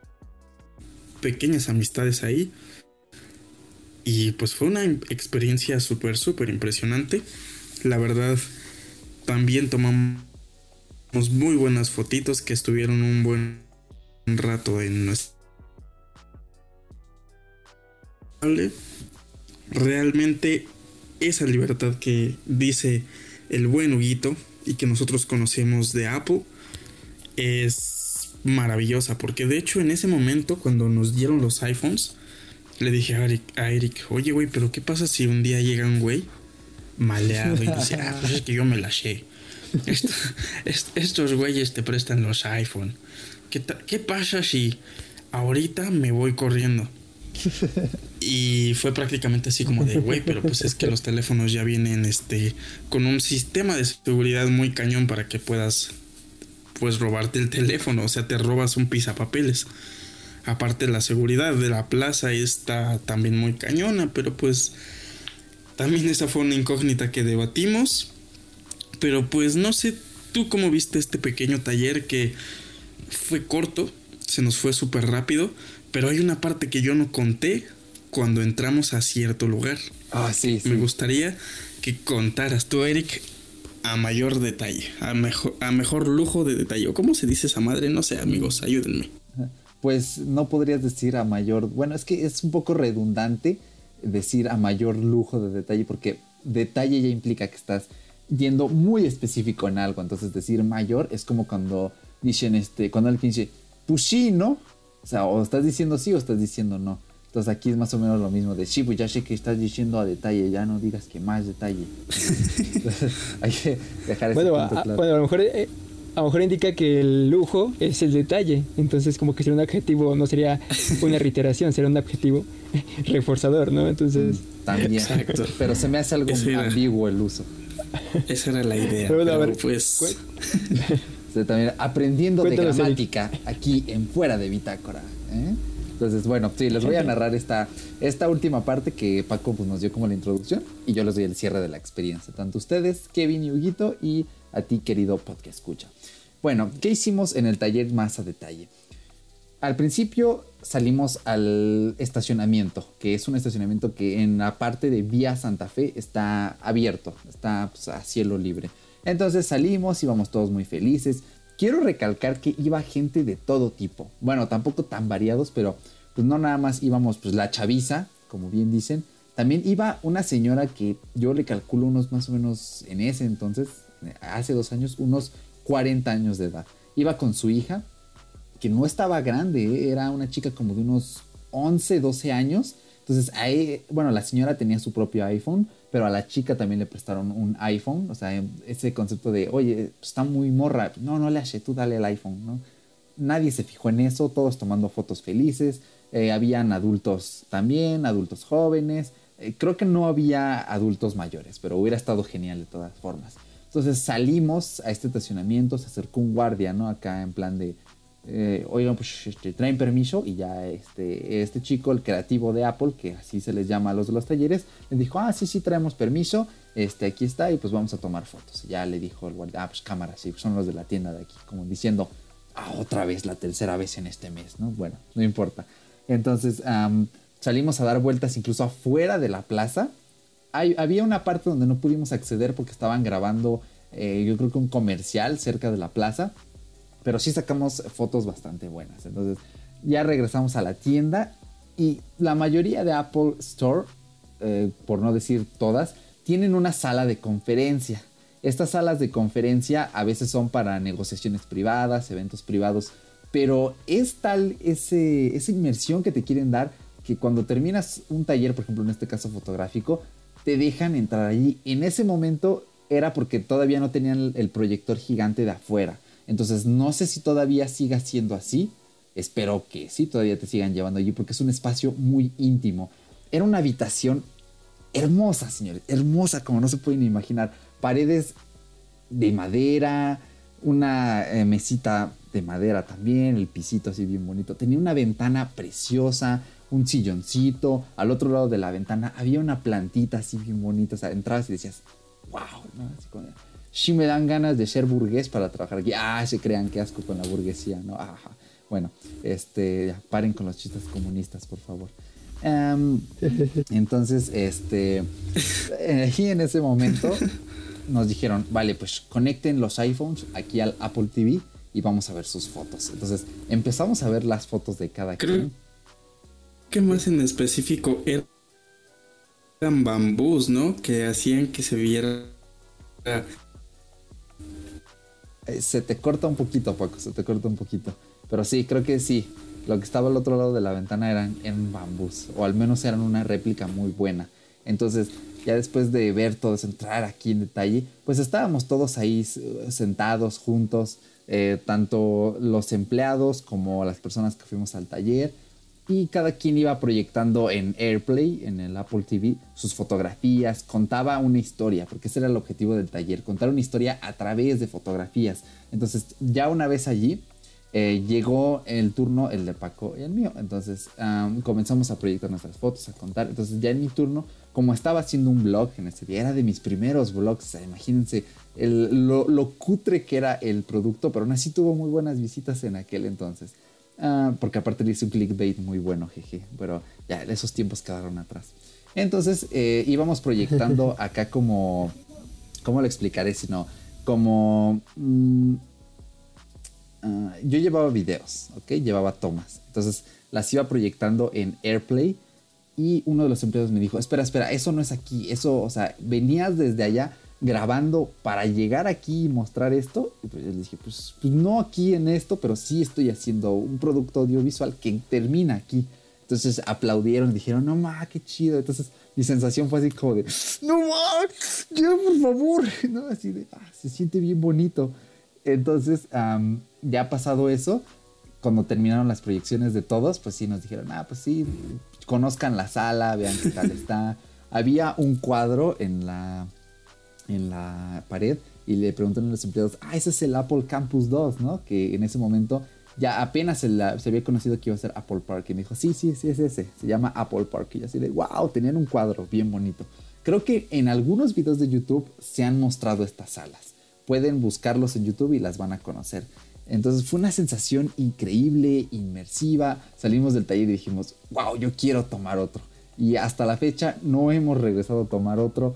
pequeñas amistades ahí. Y pues fue una experiencia súper, súper impresionante. La verdad, también tomamos muy buenas fotitos que estuvieron un buen rato en nuestro... Realmente esa libertad que dice el buen Huguito y que nosotros conocemos de Apple es maravillosa porque de hecho en ese momento cuando nos dieron los iPhones le dije a Eric, oye güey, pero ¿qué pasa si un día llega un güey maleado y dice, ah, pues es que yo me la sé. Esto- est- estos güeyes te prestan los iPhone. ¿Qué, ¿Qué pasa si ahorita me voy corriendo? Y fue prácticamente así como de, güey, pero pues es que los teléfonos ya vienen este con un sistema de seguridad muy cañón para que puedas pues robarte el teléfono, o sea, te robas un pisapapeles. Aparte la seguridad de la plaza está también muy cañona, pero pues también esa fue una incógnita que debatimos. Pero pues no sé, tú cómo viste este pequeño taller que fue corto, se nos fue súper rápido, pero hay una parte que yo no conté cuando entramos a cierto lugar. Ah, sí, sí. Me gustaría que contaras tú, Eric, a mayor detalle, a mejor, a mejor lujo de detalle. ¿O cómo se dice esa madre? No sé, amigos, ayúdenme. Pues no podrías decir a mayor. Bueno, es que es un poco redundante decir a mayor lujo de detalle, porque detalle ya implica que estás yendo muy específico en algo. Entonces, decir mayor es como cuando dicen este, cuando alguien dice, pues sí, ¿no? O sea, o estás diciendo sí o estás diciendo no. Entonces aquí es más o menos lo mismo de sí, pues ya sé que estás diciendo a detalle, ya no digas que más detalle. Entonces, hay que dejar ese Bueno, punto a, claro. bueno, a lo mejor eh, a lo mejor indica que el lujo es el detalle. Entonces, como que sería un adjetivo, no sería una reiteración, sería un adjetivo reforzador, ¿no? Entonces, También. Exacto. Pero se me hace algo Ese ambiguo el uso. Esa era la idea. Pero bueno, a pero ver, pues También aprendiendo de Cuéntanos, gramática aquí en Fuera de Bitácora. ¿eh? Entonces, bueno, sí, les voy a narrar esta, esta última parte que Paco pues, nos dio como la introducción y yo les doy el cierre de la experiencia. Tanto ustedes, Kevin y Huguito, y a ti, querido podcast escucha. Bueno, ¿qué hicimos en el taller más a detalle? Al principio salimos al estacionamiento, que es un estacionamiento que en la parte de Vía Santa Fe está abierto, está pues, a cielo libre. Entonces salimos, íbamos todos muy felices. Quiero recalcar que iba gente de todo tipo. Bueno, tampoco tan variados, pero pues no nada más íbamos pues la chaviza, como bien dicen. También iba una señora que yo le calculo unos más o menos en ese entonces, hace dos años, unos 40 años de edad. Iba con su hija, que no estaba grande, ¿eh? era una chica como de unos 11, 12 años. Entonces, ahí, bueno, la señora tenía su propio iPhone, pero a la chica también le prestaron un iPhone. O sea, ese concepto de, oye, está muy morra. No, no le hace, tú dale el iPhone, ¿no? Nadie se fijó en eso, todos tomando fotos felices. Eh, habían adultos también, adultos jóvenes. Eh, creo que no había adultos mayores, pero hubiera estado genial de todas formas. Entonces salimos a este estacionamiento, se acercó un guardia, ¿no? Acá en plan de, eh, oigan, pues este, traen permiso y ya este, este chico, el creativo de Apple, que así se les llama a los de los talleres, le dijo, ah, sí, sí, traemos permiso, este, aquí está y pues vamos a tomar fotos. Ya le dijo el guardia, ah, pues cámara, sí, son los de la tienda de aquí, como diciendo, ah, otra vez, la tercera vez en este mes, ¿no? Bueno, no importa. Entonces salimos a dar vueltas incluso afuera de la plaza. Había una parte donde no pudimos acceder porque estaban grabando, eh, yo creo que un comercial cerca de la plaza pero sí sacamos fotos bastante buenas. Entonces ya regresamos a la tienda y la mayoría de Apple Store, eh, por no decir todas, tienen una sala de conferencia. Estas salas de conferencia a veces son para negociaciones privadas, eventos privados, pero es tal ese, esa inmersión que te quieren dar que cuando terminas un taller, por ejemplo en este caso fotográfico, te dejan entrar allí. En ese momento era porque todavía no tenían el- proyector gigante de afuera. Entonces no sé si todavía siga siendo así. Espero que sí, todavía te sigan llevando allí porque es un espacio muy íntimo. Era una habitación hermosa, señores. Hermosa como no se pueden imaginar. Paredes de madera, una eh, mesita de madera también, el pisito así bien bonito. Tenía una ventana preciosa, un silloncito. Al otro lado de la ventana había una plantita así bien bonita. O sea, entrabas y decías, wow, ¿no? Así como, sí me dan ganas de ser burgués para trabajar aquí. Ah, se crean que asco con la burguesía, ¿no? Ajá. Bueno, este, ya, paren con los chistes comunistas, por favor. Em, entonces, este, aquí en ese momento nos dijeron, vale, pues conecten los iPhones aquí al Apple TV y vamos a ver sus fotos. Entonces empezamos a ver las fotos de cada Creo quien. que más en específico er- eran bambús, ¿no? Que hacían que se viera. Eh, se te corta un poquito, Paco, se te corta un poquito. Pero sí, creo que sí. Lo que estaba al otro lado de la ventana eran, eran bambús, o al menos eran una réplica muy buena. Entonces, ya después de ver todo eso, entrar aquí en detalle, pues estábamos todos ahí sentados juntos, eh, tanto los empleados como las personas que fuimos al taller, y cada quien iba proyectando en AirPlay, en el Apple TV, sus fotografías, contaba una historia, porque ese era el objetivo del taller, contar una historia a través de fotografías. Entonces, ya una vez allí, eh, llegó el turno, el de Paco y el mío. Entonces am, comenzamos a proyectar nuestras fotos, a contar. Entonces ya en mi turno, como estaba haciendo un blog en ese día, era de mis primeros blogs. imagínense lo, lo cutre que era el producto, pero aún así tuvo muy buenas visitas en aquel entonces. Ah, porque aparte le hice un clickbait muy bueno, jeje. Pero ya esos tiempos quedaron atrás. Entonces eh, íbamos proyectando acá como... ¿Cómo lo explicaré? Si no, como... mm, ah, yo llevaba videos, ¿ok? Llevaba tomas. Entonces las iba proyectando en AirPlay y uno de los empleados me dijo, espera, espera, eso no es aquí, eso, o sea, venías desde allá grabando para llegar aquí y mostrar esto. Y pues yo le dije, pues, pues no aquí en esto, pero sí estoy haciendo un producto audiovisual que termina aquí. Entonces aplaudieron, dijeron, no ma, qué chido. Entonces mi sensación fue así como de, no ma, ya por favor, ¿no? Así de, "Ah, se siente bien bonito. Entonces, am, ya pasado eso, cuando terminaron las proyecciones de todos, pues sí nos dijeron, ah, pues sí, conozcan la sala, vean qué tal está. Había un cuadro en la, en la pared y le preguntaron a los empleados, ah, ese es el Apple Campus 2, ¿no? Que en ese momento ya apenas se, la- se había conocido que iba a ser Apple Park. Y me dijo, sí, sí, sí, es ese. Se llama Apple Park. Y yo así de, wow, tenían un cuadro bien bonito. Creo que en algunos videos de YouTube se han mostrado estas salas. Pueden buscarlos en YouTube y las van a conocer. Entonces fue una sensación increíble, inmersiva. Salimos del taller y dijimos, wow, yo quiero tomar otro. Y hasta la fecha no hemos regresado a tomar otro.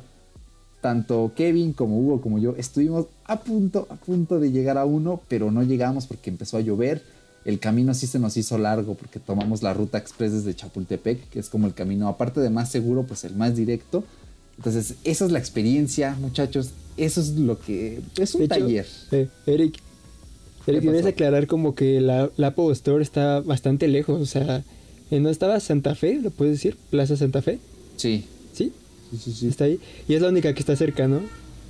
Tanto Kevin como Hugo como yo estuvimos a punto, a punto de llegar a uno, pero no llegamos porque empezó a llover. El camino sí se nos hizo largo porque tomamos la ruta express desde Chapultepec, que es como el camino, aparte de más seguro, pues el más directo. Entonces, esa es la experiencia, muchachos. Eso es lo que. Es un De hecho, taller. eh, Eric, Eric, ¿Qué debes aclarar como que la, la Apple Store está bastante lejos. O sea, eh, ¿no estaba Santa Fe? ¿Lo puedes decir? Plaza Santa Fe. Sí, ¿Sí? Sí, sí, sí. Está ahí. Y es la única que está cerca, ¿no?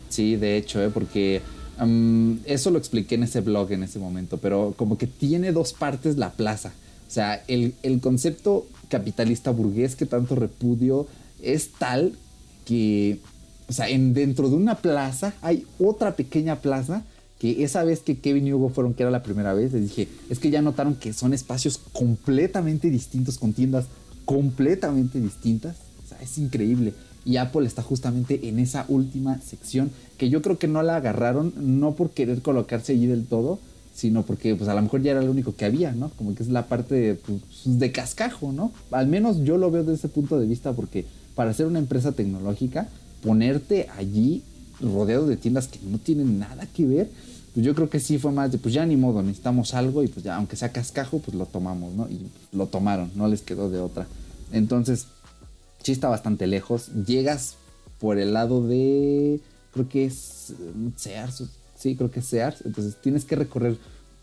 Sí, de hecho, ¿eh? porque am, eso lo expliqué en ese blog en ese momento, pero como que tiene dos partes la plaza. O sea, el, el concepto capitalista burgués que tanto repudio es tal que, o sea, en, dentro de una plaza hay otra pequeña plaza que esa vez que Kevin y Hugo fueron, que era la primera vez, les dije, es que ya notaron que son espacios completamente distintos, con tiendas completamente distintas. O sea, es increíble. Y Apple está justamente en esa última sección que yo creo que no la agarraron, no por querer colocarse allí del todo, sino porque pues a lo mejor ya era lo único que había, ¿no? Como que es la parte de, pues, de cascajo, ¿no? Al menos yo lo veo desde ese punto de vista porque para ser una empresa tecnológica, ponerte allí rodeado de tiendas que no tienen nada que ver, pues yo creo que sí fue más de, pues ya ni modo, necesitamos algo y pues ya, aunque sea cascajo, pues lo tomamos, ¿no? Y lo tomaron, no les quedó de otra. Entonces, sí está bastante lejos. Llegas por el lado de, creo que es eh, Sears, sí, creo que es Sears. Entonces tienes que recorrer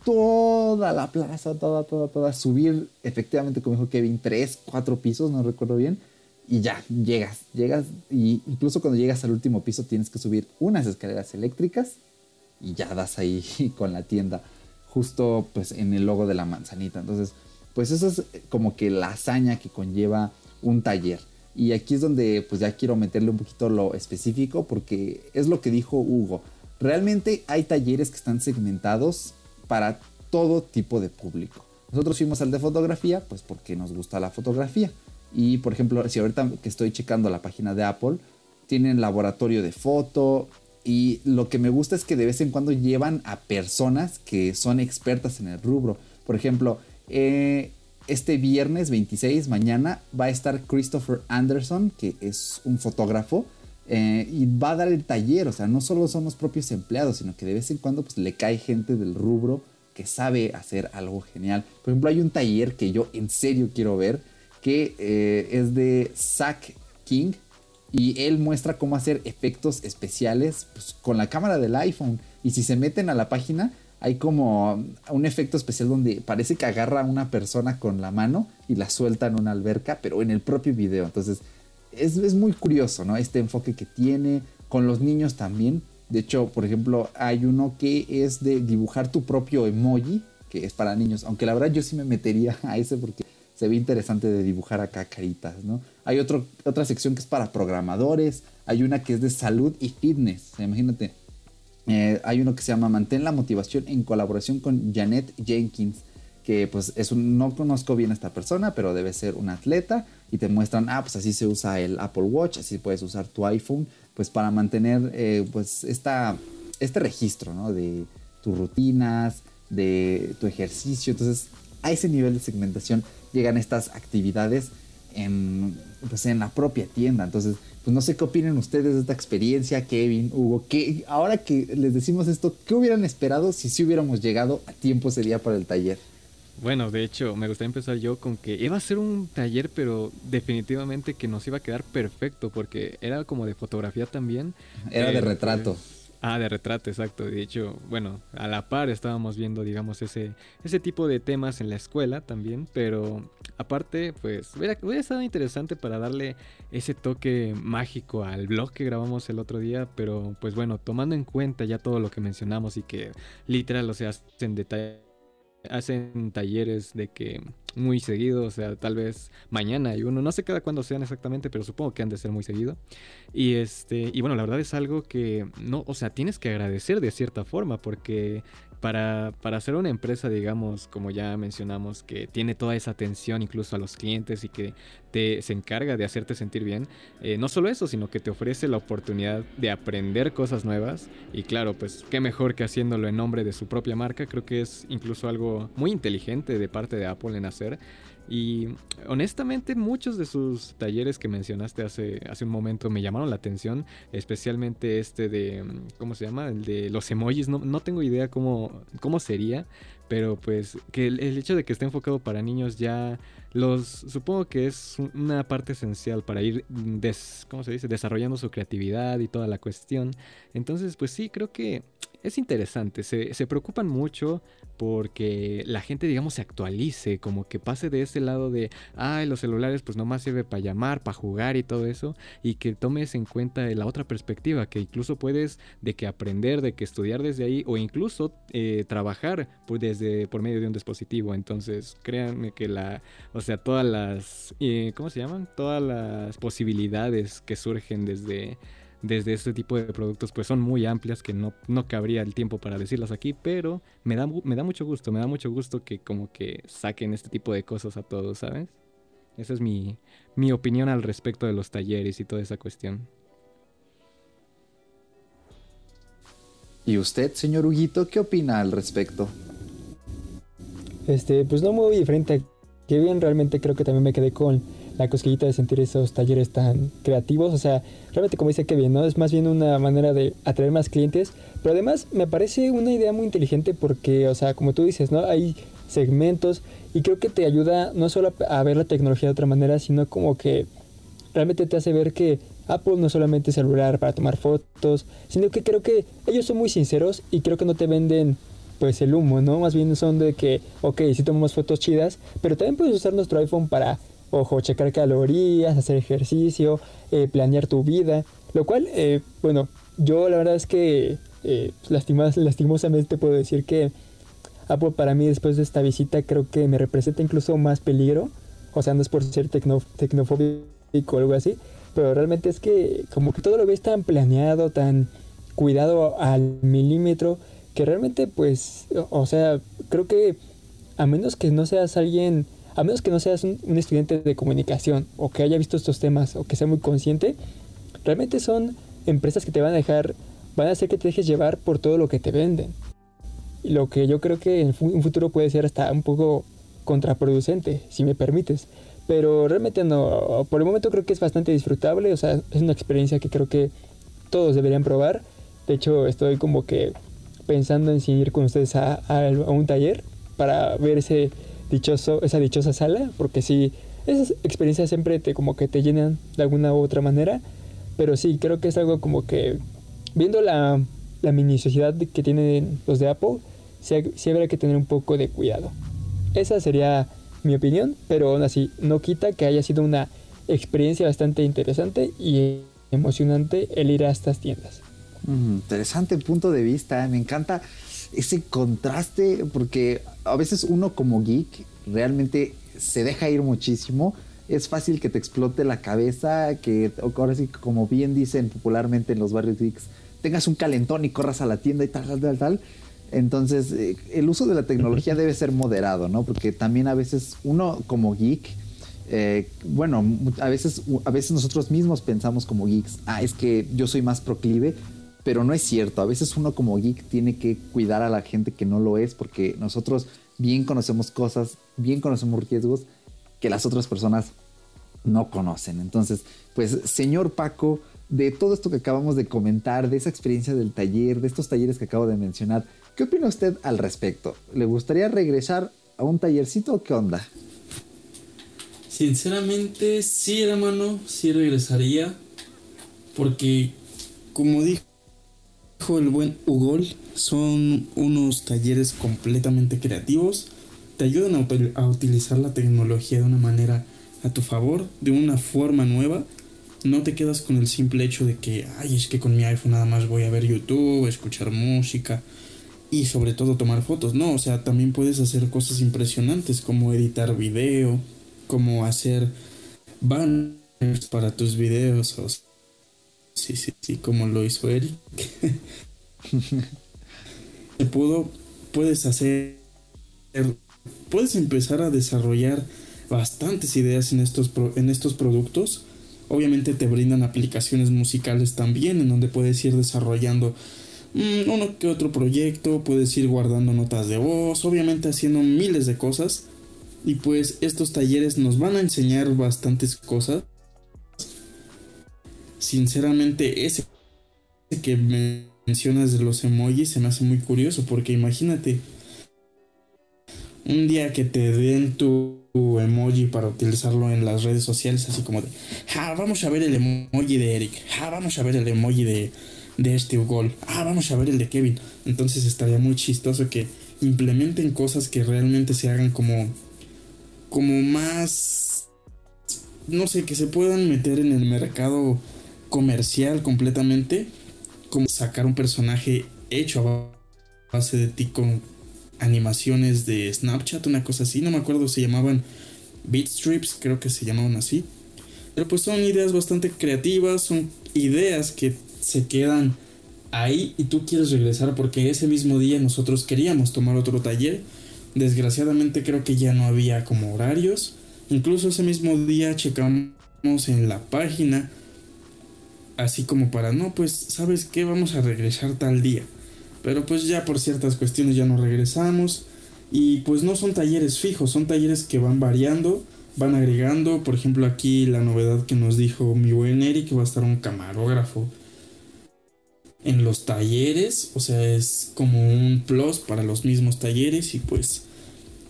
toda la plaza, toda, toda, toda, subir efectivamente, como dijo Kevin, tres, cuatro pisos, no recuerdo bien. Y ya, llegas, llegas, y incluso cuando llegas al último piso tienes que subir unas escaleras eléctricas y ya das ahí con la tienda, justo pues en el logo de la manzanita. Entonces, pues eso es como que la hazaña que conlleva un taller. Y aquí es donde pues ya quiero meterle un poquito lo específico porque es lo que dijo Hugo. Realmente hay talleres que están segmentados para todo tipo de público. Nosotros fuimos al de fotografía pues porque nos gusta la fotografía. Y por ejemplo, si ahorita que estoy checando la página de Apple, tienen laboratorio de foto, y lo que me gusta es que de vez en cuando llevan a personas que son expertas en el rubro. Por ejemplo, eh, este viernes 26, mañana, va a estar Christopher Anderson, que es un fotógrafo, eh, y va a dar el taller. O sea, no solo son los propios empleados, sino que de vez en cuando pues, le cae gente del rubro que sabe hacer algo genial. Por ejemplo, hay un taller que yo en serio quiero ver, que eh, es de Zach King, y él muestra cómo hacer efectos especiales pues, con la cámara del iPhone. Y si se meten a la página, hay como un efecto especial donde parece que agarra a una persona con la mano y la suelta en una alberca, pero en el propio video. Entonces es, es muy curioso, ¿no? Este enfoque que tiene con los niños también. De hecho, por ejemplo, hay uno que es de dibujar tu propio emoji, que es para niños. Aunque la verdad yo sí me metería a ese porque se ve interesante de dibujar acá caritas, ¿no? Hay otro, otra sección que es para programadores, hay una que es de salud y fitness, imagínate, Eh, hay uno que se llama Mantén la motivación en colaboración con Janet Jenkins, que pues es un, no conozco bien a esta persona, pero debe ser un atleta y te muestran, ah, pues así se usa el Apple Watch, así puedes usar tu iPhone, pues para mantener eh, pues esta, este registro. De tus rutinas, de tu ejercicio. Entonces, a ese nivel de segmentación llegan estas actividades pues, en la propia tienda. Entonces, pues no sé qué opinen ustedes de esta experiencia, Kevin, Hugo. que ahora que les decimos esto, ¿qué hubieran esperado si sí hubiéramos llegado a tiempo ese día para el taller? Bueno, de hecho, me gustaría empezar yo con que iba a ser un taller, pero definitivamente que nos iba a quedar perfecto, porque era como de fotografía también. Era de retrato. Pues, ah, de retrato, exacto. De hecho, bueno, a la par estábamos viendo, digamos, ese, ese tipo de temas en la escuela también, pero aparte, pues, hubiera, hubiera estado interesante para darle ese toque mágico al blog que grabamos el otro día, pero pues bueno, tomando en cuenta ya todo lo que mencionamos y que literal, o sea, en detalle hacen talleres de que muy seguido, o sea, tal vez mañana y uno, no sé cada cuándo sean exactamente, pero supongo que han de ser muy seguido. Y este, y bueno, la verdad es algo que no, o sea, tienes que agradecer de cierta forma porque para, para hacer una empresa, digamos, como ya mencionamos, que tiene toda esa atención incluso a los clientes y que te, se encarga de hacerte sentir bien, eh, no solo eso, sino que te ofrece la oportunidad de aprender cosas nuevas y claro, pues qué mejor que haciéndolo en nombre de su propia marca, creo que es incluso algo muy inteligente de parte de Apple en hacer y honestamente muchos de sus talleres que mencionaste hace, hace un momento me llamaron la atención, especialmente este de, ¿cómo se llama? El de los emojis, no, no tengo idea cómo, cómo sería, pero pues que el, hecho de que esté enfocado para niños ya los supongo que es una parte esencial para ir des, ¿cómo se dice? desarrollando su creatividad y toda la cuestión. Entonces, pues sí, creo que es interesante, se, se, preocupan mucho porque la gente, digamos, se actualice, como que pase de ese lado de, ay, los celulares pues nomás sirve para llamar, para jugar y todo eso, y que tomes en cuenta la otra perspectiva, que incluso puedes de que aprender, de que estudiar desde ahí, o incluso eh, trabajar desde, por medio de un dispositivo. Entonces, créanme que la, o sea, todas las, eh, ¿cómo se llaman? Todas las posibilidades que surgen desde desde este tipo de productos pues son muy amplias que no, no cabría el tiempo para decirlas aquí, pero me da, me da mucho gusto, me da mucho gusto que como que saquen este tipo de cosas a todos, ¿sabes? Esa es mi, mi opinión al respecto de los talleres y toda esa cuestión. ¿Y usted, señor Huguito, qué opina al respecto? Este, pues no muy diferente que bien, realmente creo que también me quedé con la cosquillita de sentir esos talleres tan creativos. O sea, realmente como dice Kevin, ¿no? Es más bien una manera de atraer más clientes. Pero además me parece una idea muy inteligente porque, o sea, como tú dices, ¿no? Hay segmentos y creo que te ayuda no solo a ver la tecnología de otra manera, sino como que realmente te hace ver que Apple no solamente celular para tomar fotos, sino que creo que ellos son muy sinceros y creo que no te venden pues el humo, ¿no? Más bien son de que, ok, sí tomamos fotos chidas, pero también puedes usar nuestro iPhone para Ojo, checar calorías, hacer ejercicio, eh, planear tu vida. Lo cual, eh, bueno, yo la verdad es que eh, lastimosamente puedo decir que Apple para mí después de esta visita creo que me representa incluso más peligro. O sea, no es por ser tecno, tecnofóbico o algo así, pero realmente es que como que todo lo ves tan planeado, tan cuidado al milímetro, que realmente pues, o sea, creo que a menos que no seas alguien a menos que no seas un, estudiante de comunicación o que haya visto estos temas o que sea muy consciente, realmente son empresas que te van a dejar, van a hacer que te dejes llevar por todo lo que te venden. Lo que yo creo que en un futuro puede ser hasta un poco contraproducente, si me permites. Pero realmente no, por el momento creo que es bastante disfrutable, o sea, es una experiencia que creo que todos deberían probar. De hecho, estoy como que pensando en ir con ustedes a, a un taller para ver ese dichoso, esa dichosa sala, porque sí, esas experiencias siempre te como que te llenan de alguna u otra manera, pero sí, creo que es algo como que, viendo la, la minuciosidad que tienen los de Apple, sí, sí habría que tener un poco de cuidado. Esa sería mi opinión, pero aún así, no quita que haya sido una experiencia bastante interesante y emocionante el ir a estas tiendas. Mm, interesante punto de vista, me encanta ese contraste, porque a veces uno como geek realmente se deja ir muchísimo. Es fácil que te explote la cabeza, que ahora sí, como bien dicen popularmente en los barrios geeks, tengas un calentón y corras a la tienda y tal, tal, tal, tal. Entonces, eh, el uso de la tecnología debe ser moderado, ¿no? Porque también a veces uno como geek, eh, bueno, a veces, a veces nosotros mismos pensamos como geeks, ah, es que yo soy más proclive, pero no es cierto. A veces uno como geek tiene que cuidar a la gente que no lo es, porque nosotros bien conocemos cosas, bien conocemos riesgos que las otras personas no conocen. Entonces, pues, señor Paco, de todo esto que acabamos de comentar, de esa experiencia del taller, de estos talleres que acabo de mencionar, ¿qué opina usted al respecto? ¿Le gustaría regresar a un tallercito o qué onda? Sinceramente, sí, hermano, sí regresaría. Porque, como dijo el buen Ugol, son unos talleres completamente creativos. Te ayudan a, a utilizar la tecnología de una manera a tu favor, de una forma nueva. No te quedas con el simple hecho de que, ay, es que con mi iPhone nada más voy a ver YouTube, escuchar música y sobre todo tomar fotos. No, o sea, también puedes hacer cosas impresionantes como editar video, como hacer banners para tus videos. O s- sí, sí, sí, como lo hizo Eric. Pudo, puedes hacer, puedes empezar a desarrollar bastantes ideas en estos, en estos productos. Obviamente te brindan aplicaciones musicales también en donde puedes ir desarrollando mm, uno que otro proyecto, puedes ir guardando notas de voz, obviamente haciendo miles de cosas. Y pues estos talleres nos van a enseñar bastantes cosas. Sinceramente, ese que me mencionas de los emojis se me hace muy curioso porque imagínate un día que te den tu, emoji para utilizarlo en las redes sociales así como de ah, vamos a ver el emoji de Eric ah, vamos a ver el emoji de, de este gol ah, vamos a ver el de Kevin entonces estaría muy chistoso que implementen cosas que realmente se hagan como como más no sé que se puedan meter en el mercado comercial completamente como sacar un personaje hecho a base de ti con animaciones de Snapchat, una cosa así, no me acuerdo, se llamaban Beat Strips, creo que se llamaban así. Pero pues son ideas bastante creativas, son ideas que se quedan ahí y tú quieres regresar porque ese mismo día nosotros queríamos tomar otro taller. Desgraciadamente creo que ya no había como horarios. Incluso ese mismo día checamos en la página así como para, no, pues, ¿sabes qué? Vamos a regresar tal día. Pero pues ya por ciertas cuestiones ya no regresamos. Y pues no son talleres fijos, son talleres que van variando, van agregando. Por ejemplo, aquí la novedad que nos dijo mi buen Eric va a estar un camarógrafo en los talleres. O sea, es como un plus para los mismos talleres. Y pues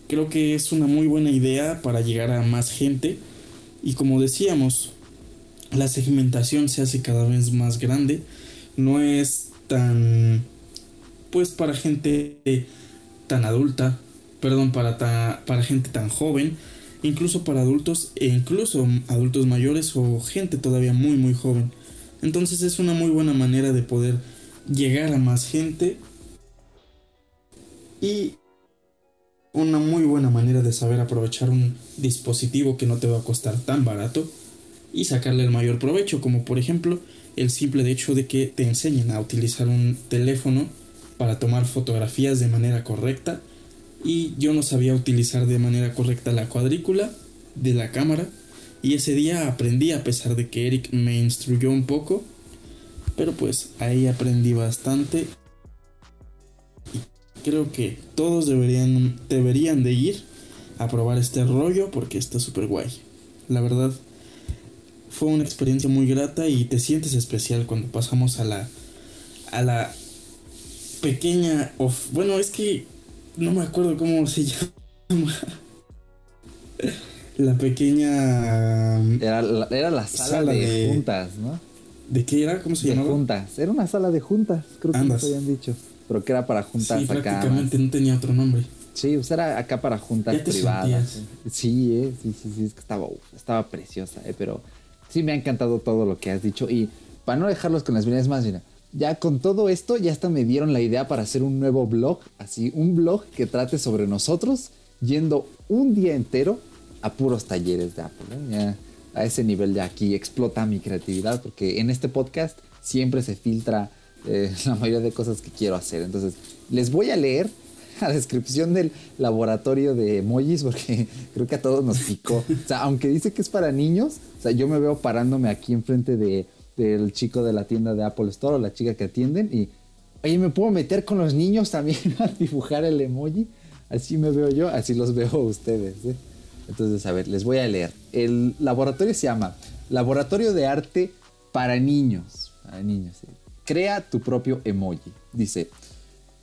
creo que es una muy buena idea para llegar a más gente. Y como decíamos, la segmentación se hace cada vez más grande. No es tan. Pues para gente tan adulta. Perdón, para, ta- para gente tan joven. Incluso para adultos e incluso adultos mayores o gente todavía muy muy joven. Entonces es una muy buena manera de poder llegar a más gente. Y una muy buena manera de saber aprovechar un dispositivo que no te va a costar tan barato y sacarle el mayor provecho, como por ejemplo el simple hecho de que te enseñen a utilizar un teléfono para tomar fotografías de manera correcta y yo no sabía utilizar de manera correcta la cuadrícula de la cámara y ese día aprendí a pesar de que Eric me instruyó un poco, pero pues ahí aprendí bastante creo que todos deberían deberían de ir a probar este rollo porque está súper guay. La verdad fue una experiencia muy grata y te sientes especial cuando pasamos a la a la pequeña of, bueno es que no me acuerdo cómo se llama la pequeña Era la, era la sala, Sala de, de- juntas, ¿no? de qué era cómo se De llamaba juntas. Era una sala de juntas, creo que nos habían dicho. Pero que era para juntas sí acá. prácticamente más. no tenía otro nombre Sí, pues era acá para juntas privadas. sentías. Sí, eh, sí, sí, sí, es que estaba, estaba preciosa, eh, pero sí me ha encantado todo lo que has dicho. Y para no dejarlos con las vidas más, mira, ya con todo esto, ya hasta me dieron la idea para hacer un nuevo blog, así, un blog que trate sobre nosotros yendo un día entero a puros talleres de Apple. Ya a ese nivel ya aquí explota mi creatividad, porque en este podcast siempre se filtra eh, la mayoría de cosas que quiero hacer. Entonces, les voy a leer la descripción del laboratorio de emojis porque creo que a todos nos picó. O sea, aunque dice que es para niños, o sea, yo me veo parándome aquí enfrente de, del chico de la tienda de Apple Store o la chica que atienden y, oye, ¿me puedo meter con los niños también a dibujar el emoji? Así me veo yo, así los veo ustedes. ¿eh? Entonces, a ver, les voy a leer. El laboratorio se llama Laboratorio de Arte para Niños. Niños. Crea tu propio emoji. Dice,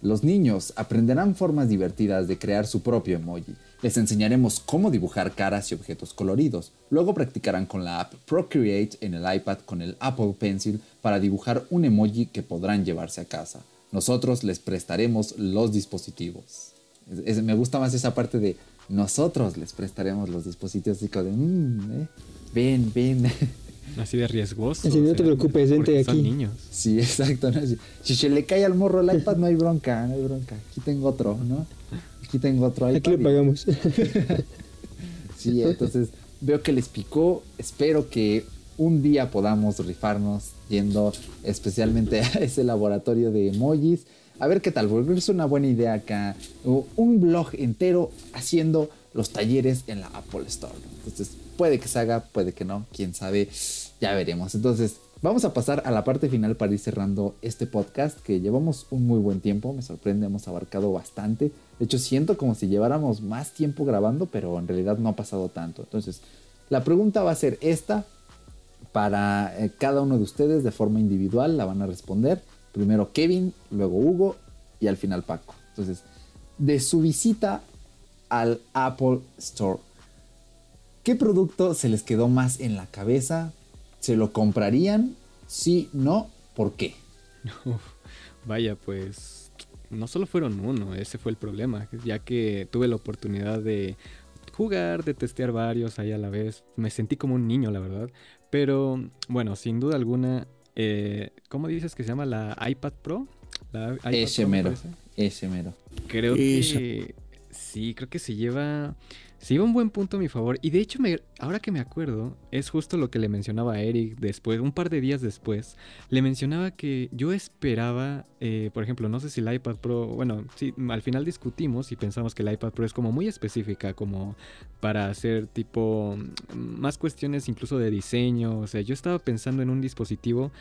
los niños aprenderán formas divertidas de crear su propio emoji. Les enseñaremos cómo dibujar caras y objetos coloridos. Luego practicarán con la app Procreate en el iPad con el Apple Pencil para dibujar un emoji que podrán llevarse a casa. Nosotros les prestaremos los dispositivos. Me gusta más esa parte de nosotros les prestaremos los dispositivos. Así como de, "Mm, eh, ven, ven. Así de riesgoso. Así, no te preocupes, vente porque son aquí. niños. Sí, exacto. ¿no? Si, si se le cae al morro el iPad, no hay bronca, no hay bronca. Aquí tengo otro, ¿no? Aquí tengo otro iPad. Aquí lo pagamos. Sí, entonces veo que les picó. Espero que un día podamos rifarnos yendo especialmente a ese laboratorio de emojis. A ver qué tal, porque es una buena idea acá. Un blog entero haciendo los talleres en la Apple Store. Entonces, puede que se haga, puede que no, quién sabe, ya veremos. Entonces, vamos a pasar a la parte final para ir cerrando este podcast que llevamos un muy buen tiempo. Me sorprende, hemos abarcado bastante. De hecho, siento como si lleváramos más tiempo grabando, pero en realidad no ha pasado tanto. Entonces, la pregunta va a ser esta para eh, cada uno de ustedes de forma individual. La van a responder. Primero Kevin, luego Hugo y al final Paco. Entonces, de su visita al Apple Store, ¿qué producto se les quedó más en la cabeza? ¿Se lo comprarían? Sí, no, ¿por qué? Uf, vaya, pues no solo fueron uno, ese fue el problema, ya que tuve la oportunidad de jugar, de testear varios ahí a la vez. Me sentí como un niño, la verdad. Pero bueno, sin duda alguna, eh, ¿cómo dices que se llama la iPad Pro? La iPad Ese Pro, me mero, ese mero. Creo que sí, creo que se lleva se lleva un buen punto a mi favor y de hecho me, ahora que me acuerdo es justo lo que le mencionaba a Eric después un par de días después le mencionaba que yo esperaba eh, por ejemplo no sé si el iPad Pro bueno sí al final discutimos y pensamos que el iPad Pro es como muy específica como para hacer tipo mm, más cuestiones incluso de diseño o sea yo estaba pensando en un dispositivo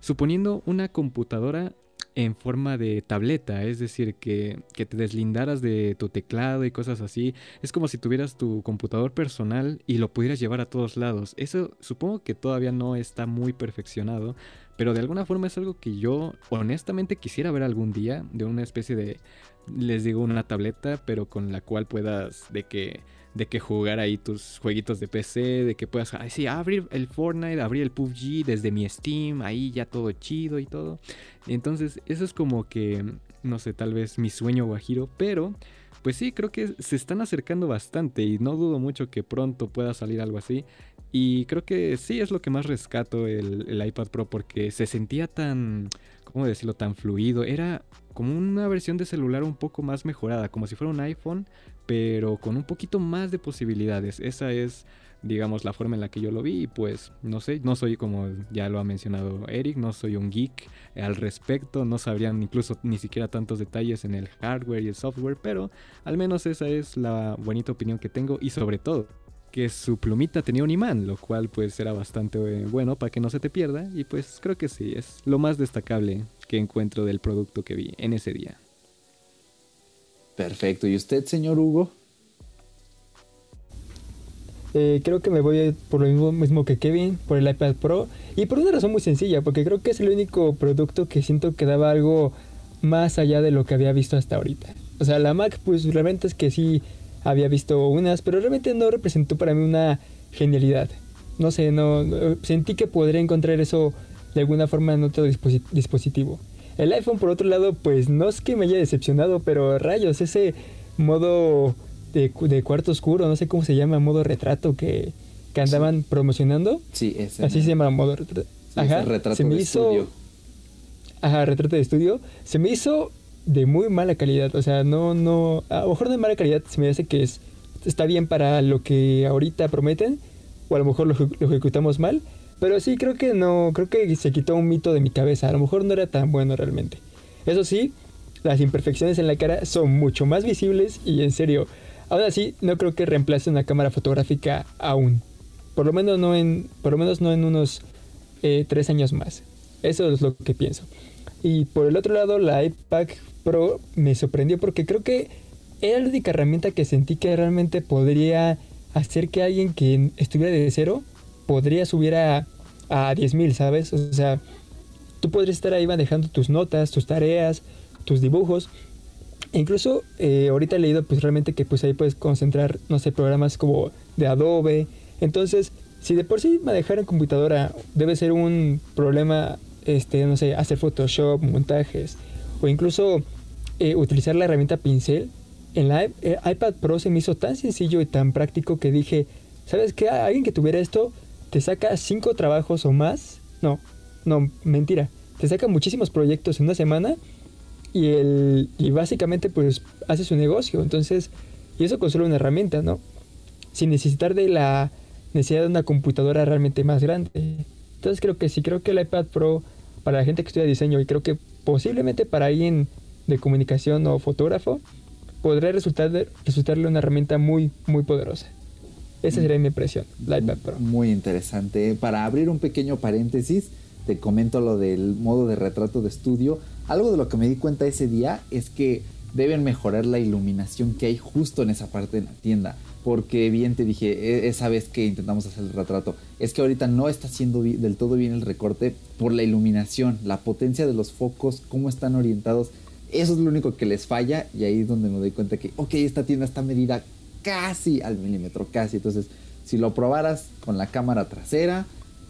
suponiendo una computadora en forma de tableta, es decir, que, que te deslindaras de tu teclado y cosas así. Es como si tuvieras tu computador personal y lo pudieras llevar a todos lados. Eso supongo que todavía no está muy perfeccionado, pero de alguna forma es algo que yo honestamente quisiera ver algún día, de una especie de, les digo, una tableta, pero con la cual puedas de que de que jugar ahí tus jueguitos de PC, de que puedas ay, sí, abrir el Fortnite, abrir el PUBG desde mi Steam, ahí ya todo chido y todo. Entonces, eso es como que, no sé, tal vez mi sueño guajiro, pero pues sí, creo que se están acercando bastante y no dudo mucho que pronto pueda salir algo así. Y creo que sí es lo que más rescato el, el iPad Pro porque se sentía tan, ¿cómo decirlo?, tan fluido. Era como una versión de celular un poco más mejorada, como si fuera un iPhone, pero con un poquito más de posibilidades. Esa es, digamos, la forma en la que yo lo vi y pues, no sé, no soy como ya lo ha mencionado Eric, no soy un geek al respecto, no sabrían incluso ni siquiera tantos detalles en el hardware y el software, pero al menos esa es la bonita opinión que tengo y sobre todo que su plumita tenía un imán, lo cual pues era bastante eh, bueno para que no se te pierda y pues creo que sí, es lo más destacable que encuentro del producto que vi en ese día. Perfecto. ¿Y usted, señor Hugo? Eh, creo que me voy por lo mismo, que Kevin, por el iPad Pro. Y por una razón muy sencilla, porque creo que es el único producto que siento que daba algo más allá de lo que había visto hasta ahorita. O sea, la Mac, pues realmente es que sí había visto unas, pero realmente no representó para mí una genialidad. No sé, no, sentí que podría encontrar eso de alguna forma en otro disposi- dispositivo. El iPhone, por otro lado, pues no es que me haya decepcionado, pero rayos, ese modo de, de cuarto oscuro, no sé cómo se llama, modo retrato que, que andaban promocionando. Sí, ese. Así se llama modo retrato. Sí, ese retrato se me de hizo. estudio. Ajá, retrato de estudio. Se me hizo de muy mala calidad. O sea, no, no. A lo mejor de mala calidad se me hace que es, está bien para lo que ahorita prometen. O a lo mejor lo ejecutamos mal. Pero sí, creo que no, creo que se quitó un mito de mi cabeza. A lo mejor no era tan bueno realmente. Eso sí, las imperfecciones en la cara son mucho más visibles y en serio, aún así no creo que reemplace una cámara fotográfica aún. Por lo menos no en, por lo menos no en unos eh, tres años más. Eso es lo que pienso. Y por el otro lado, la iPad Pro me sorprendió porque creo que era la única herramienta que sentí que realmente podría hacer que alguien que estuviera de cero podría subir a, a 10.000, ¿sabes? O sea, tú podrías estar ahí manejando tus notas, tus tareas, tus dibujos. E incluso eh, ahorita he leído pues realmente que pues ahí puedes concentrar, no sé, programas como de Adobe. Entonces, si de por sí manejar en computadora debe ser un problema, este, no sé, hacer Photoshop, montajes, o incluso eh, utilizar la herramienta pincel, en la eh, iPad Pro se me hizo tan sencillo y tan práctico que dije, ¿sabes qué? Alguien que tuviera esto te saca cinco trabajos o más. No, no, mentira. Te saca muchísimos proyectos en una semana y, el, y básicamente pues hace su negocio. Entonces, y eso con solo una herramienta, ¿no? Sin necesitar de la necesidad de una computadora realmente más grande. Entonces creo que sí, creo que el iPad Pro para la gente que estudia diseño y creo que posiblemente para alguien de comunicación o fotógrafo podría resultar resultarle una herramienta muy, muy poderosa. Esa sería mi impresión, la iPad Pro. Muy interesante. Para abrir un pequeño paréntesis, te comento lo del modo de retrato de estudio. Algo de lo que me di cuenta ese día es que deben mejorar la iluminación que hay justo en esa parte de la tienda. Porque bien te dije, e- esa vez que intentamos hacer el retrato, es que ahorita no está haciendo del todo bien el recorte por la iluminación, la potencia de los focos, cómo están orientados. Eso es lo único que les falla y ahí es donde me doy cuenta que, ok, esta tienda está medida casi al milímetro, casi. Entonces, si lo probaras con la cámara trasera,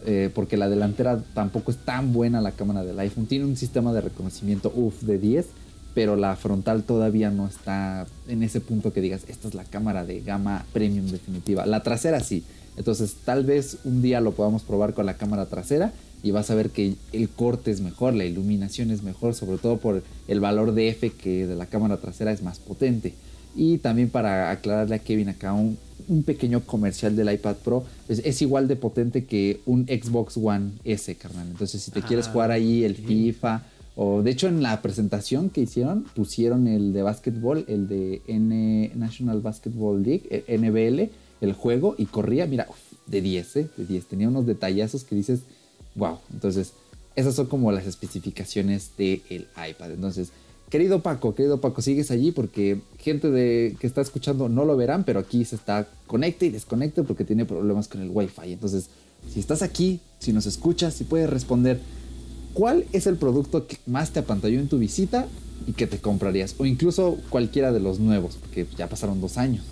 eh, porque la delantera tampoco es tan buena la cámara del iPhone, tiene un sistema de reconocimiento, uff, de 10, pero la frontal todavía no está en ese punto que digas, esta es la cámara de gama premium definitiva. La trasera sí. Entonces, tal vez un día lo podamos probar con la cámara trasera y vas a ver que el corte es mejor, la iluminación es mejor, sobre todo por el valor de F que de la cámara trasera es más potente. Y también para aclararle a Kevin acá un, un pequeño comercial del iPad Pro, pues es igual de potente que un Xbox One S, carnal. Entonces, si te quieres Ah, jugar ahí el. FIFA, o de hecho en la presentación que hicieron, pusieron el de básquetbol, el de N National Basketball League, eh, NBL, el juego, y corría, mira, de 10, ¿eh? De 10. Tenía unos detallazos que dices, wow. Entonces, esas son como las especificaciones del iPad. Entonces, querido Paco, querido Paco, sigues allí porque gente de, que está escuchando no lo verán, pero aquí se está conecte y desconecte porque tiene problemas con el Wi-Fi. Entonces, si estás aquí, si nos escuchas, si puedes responder, ¿cuál es el producto que más te apantalló en tu visita y que te comprarías? O incluso cualquiera de los nuevos, porque ya pasaron dos años.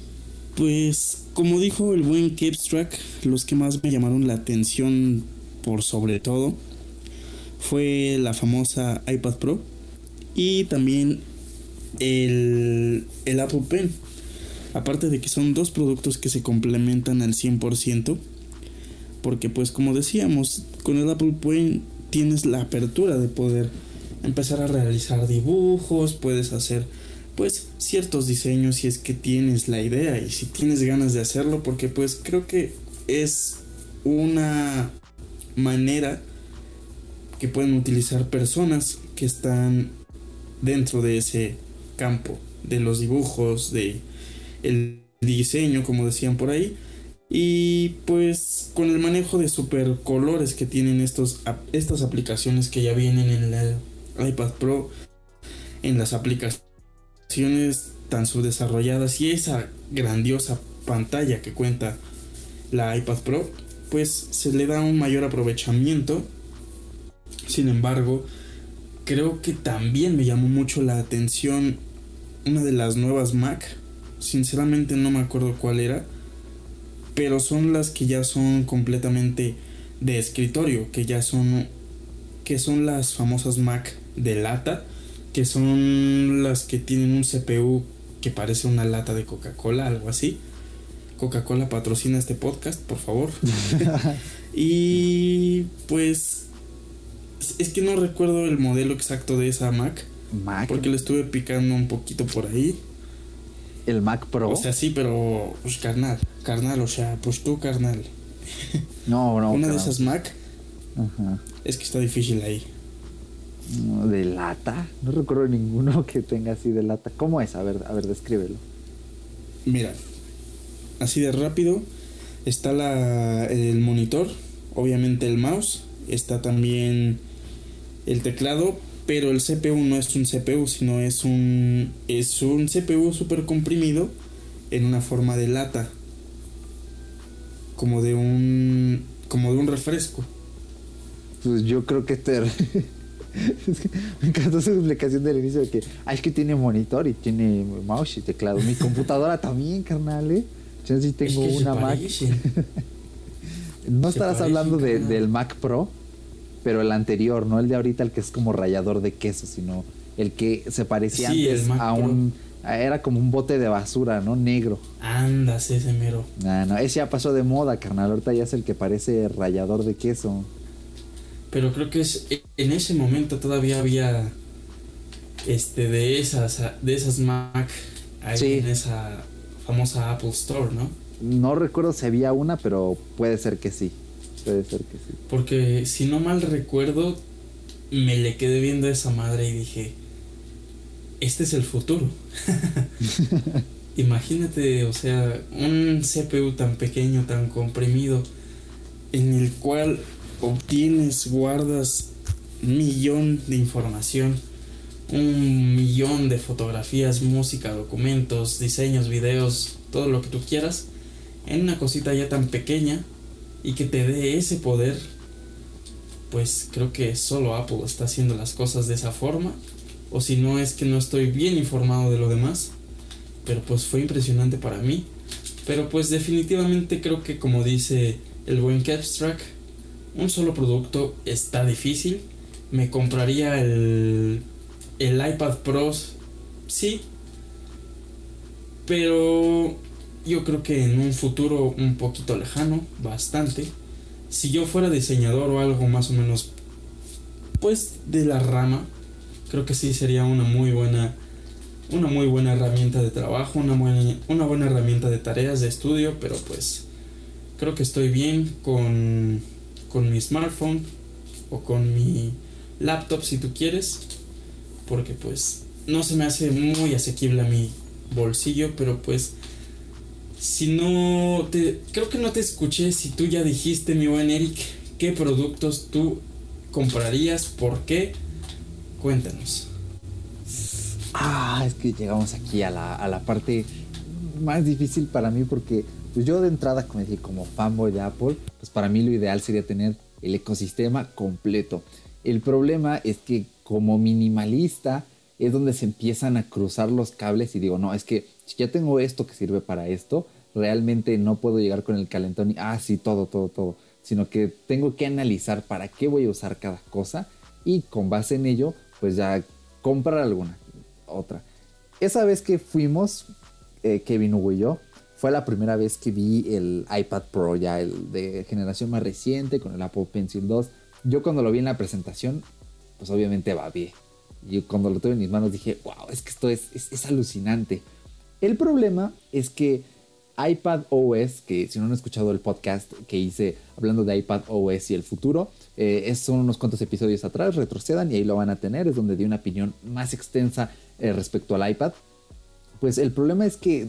Pues, como dijo el buen Capstrack, los que más me llamaron la atención por sobre todo fue la famosa iPad Pro y también el, el Apple Pen. Aparte de que son dos productos que se complementan al 100%, porque pues como decíamos, con el Apple Pen tienes la apertura de poder empezar a realizar dibujos, puedes hacer pues ciertos diseños si es que tienes la idea y si tienes ganas de hacerlo porque pues creo que es una manera que pueden utilizar personas que están dentro de ese campo de los dibujos de el diseño como decían por ahí y pues con el manejo de super colores que tienen estos estas aplicaciones que ya vienen en el iPad Pro en las aplicaciones tan subdesarrolladas y esa grandiosa pantalla que cuenta la iPad Pro, pues se le da un mayor aprovechamiento. Sin embargo, creo que también me llamó mucho la atención una de las nuevas Mac. Sinceramente no me acuerdo cuál era, pero son las que ya son completamente de escritorio, que ya son que son las famosas Mac de lata, que son las que tienen un CPU que parece una lata de Coca-Cola, algo así. Coca-Cola patrocina este podcast, por favor. y pues es que no recuerdo el modelo exacto de esa Mac, Mac, porque le estuve picando un poquito por ahí. el Mac Pro. O sea, sí, pero pues carnal, carnal, o sea, pues tú carnal. no, no. Una de esas Mac Ajá. Es que está difícil ahí. ¿De lata? No recuerdo ninguno que tenga así de lata. ¿Cómo es? A ver, a ver, descríbelo. Mira, así de rápido está la, el monitor, obviamente el mouse, está también el teclado, pero el CPU no es un CPU, sino es un es un CPU super comprimido en una forma de lata, como de un como de un refresco. Pues yo creo que este... Es que me encantó su explicación del inicio de que, ah, es que tiene monitor y tiene mouse y teclado. Mi computadora también, carnal, ¿eh? Yo sí tengo Es que se una Mac. No estarás hablando de- del Mac Pro, pero el anterior, no el de ahorita, el que es como rallador de queso, sino el que se parecía Sí, antes a un... Era como un bote de basura, ¿no? Negro. Andas ese mero. No, no, ese ya pasó de moda, carnal. Ahorita ya es el que parece rallador de queso. Pero creo que es en ese momento todavía había este de esas de esas Mac ahí Sí. en esa famosa Apple Store, ¿no? No recuerdo si había una, pero puede ser que sí. Puede ser que sí. Porque si no mal recuerdo me le quedé viendo a esa madre y dije, este es el futuro. Imagínate, o sea, un CPU tan pequeño, tan comprimido, en el cual obtienes, guardas un millón de información, un millón de fotografías, música, documentos, diseños, videos, todo lo que tú quieras, en una cosita ya tan pequeña y que te dé ese poder, pues creo que solo Apple está haciendo las cosas de esa forma, o si no es que no estoy bien informado de lo demás, pero pues fue impresionante para mí. Pero pues definitivamente creo que como dice el buen Capstrack, un solo producto está difícil. Me compraría el, el iPad Pro, sí, pero yo creo que en un futuro un poquito lejano, bastante, si yo fuera diseñador o algo más o menos, pues de la rama, creo que sí sería una muy buena una muy buena herramienta de trabajo, una buena, una buena herramienta de tareas de estudio, pero pues creo que estoy bien con, con mi smartphone o con mi laptop si tú quieres, porque pues no se me hace muy asequible a mi bolsillo, pero pues si no te creo que no te escuché si tú ya dijiste mi buen Eric qué productos tú comprarías, por qué, cuéntanos. Ah, es que llegamos aquí a la, a la parte más difícil para mí porque pues yo de entrada, como como fanboy de Apple, pues para mí lo ideal sería tener el ecosistema completo. El problema es que como minimalista es donde se empiezan a cruzar los cables y digo, no, es que ya tengo esto que sirve para esto, realmente no puedo llegar con el calentón y, ah, sí, todo, todo, todo, sino que tengo que analizar para qué voy a usar cada cosa y con base en ello, pues ya comprar alguna otra. Esa vez que fuimos, eh, Kevin Hugo y yo, fue la primera vez que vi el iPad Pro, ya el de generación más reciente, con el Apple Pencil 2. Yo cuando lo vi en la presentación, pues obviamente babié. Y cuando lo tuve en mis manos dije, wow, es que esto es, es, alucinante. El problema es que iPad OS, que si no han escuchado el podcast que hice hablando de iPad OS y el futuro, eh, son unos cuantos episodios atrás, retrocedan y ahí lo van a tener, es donde di una opinión más extensa eh, respecto al iPad. Pues el problema es que,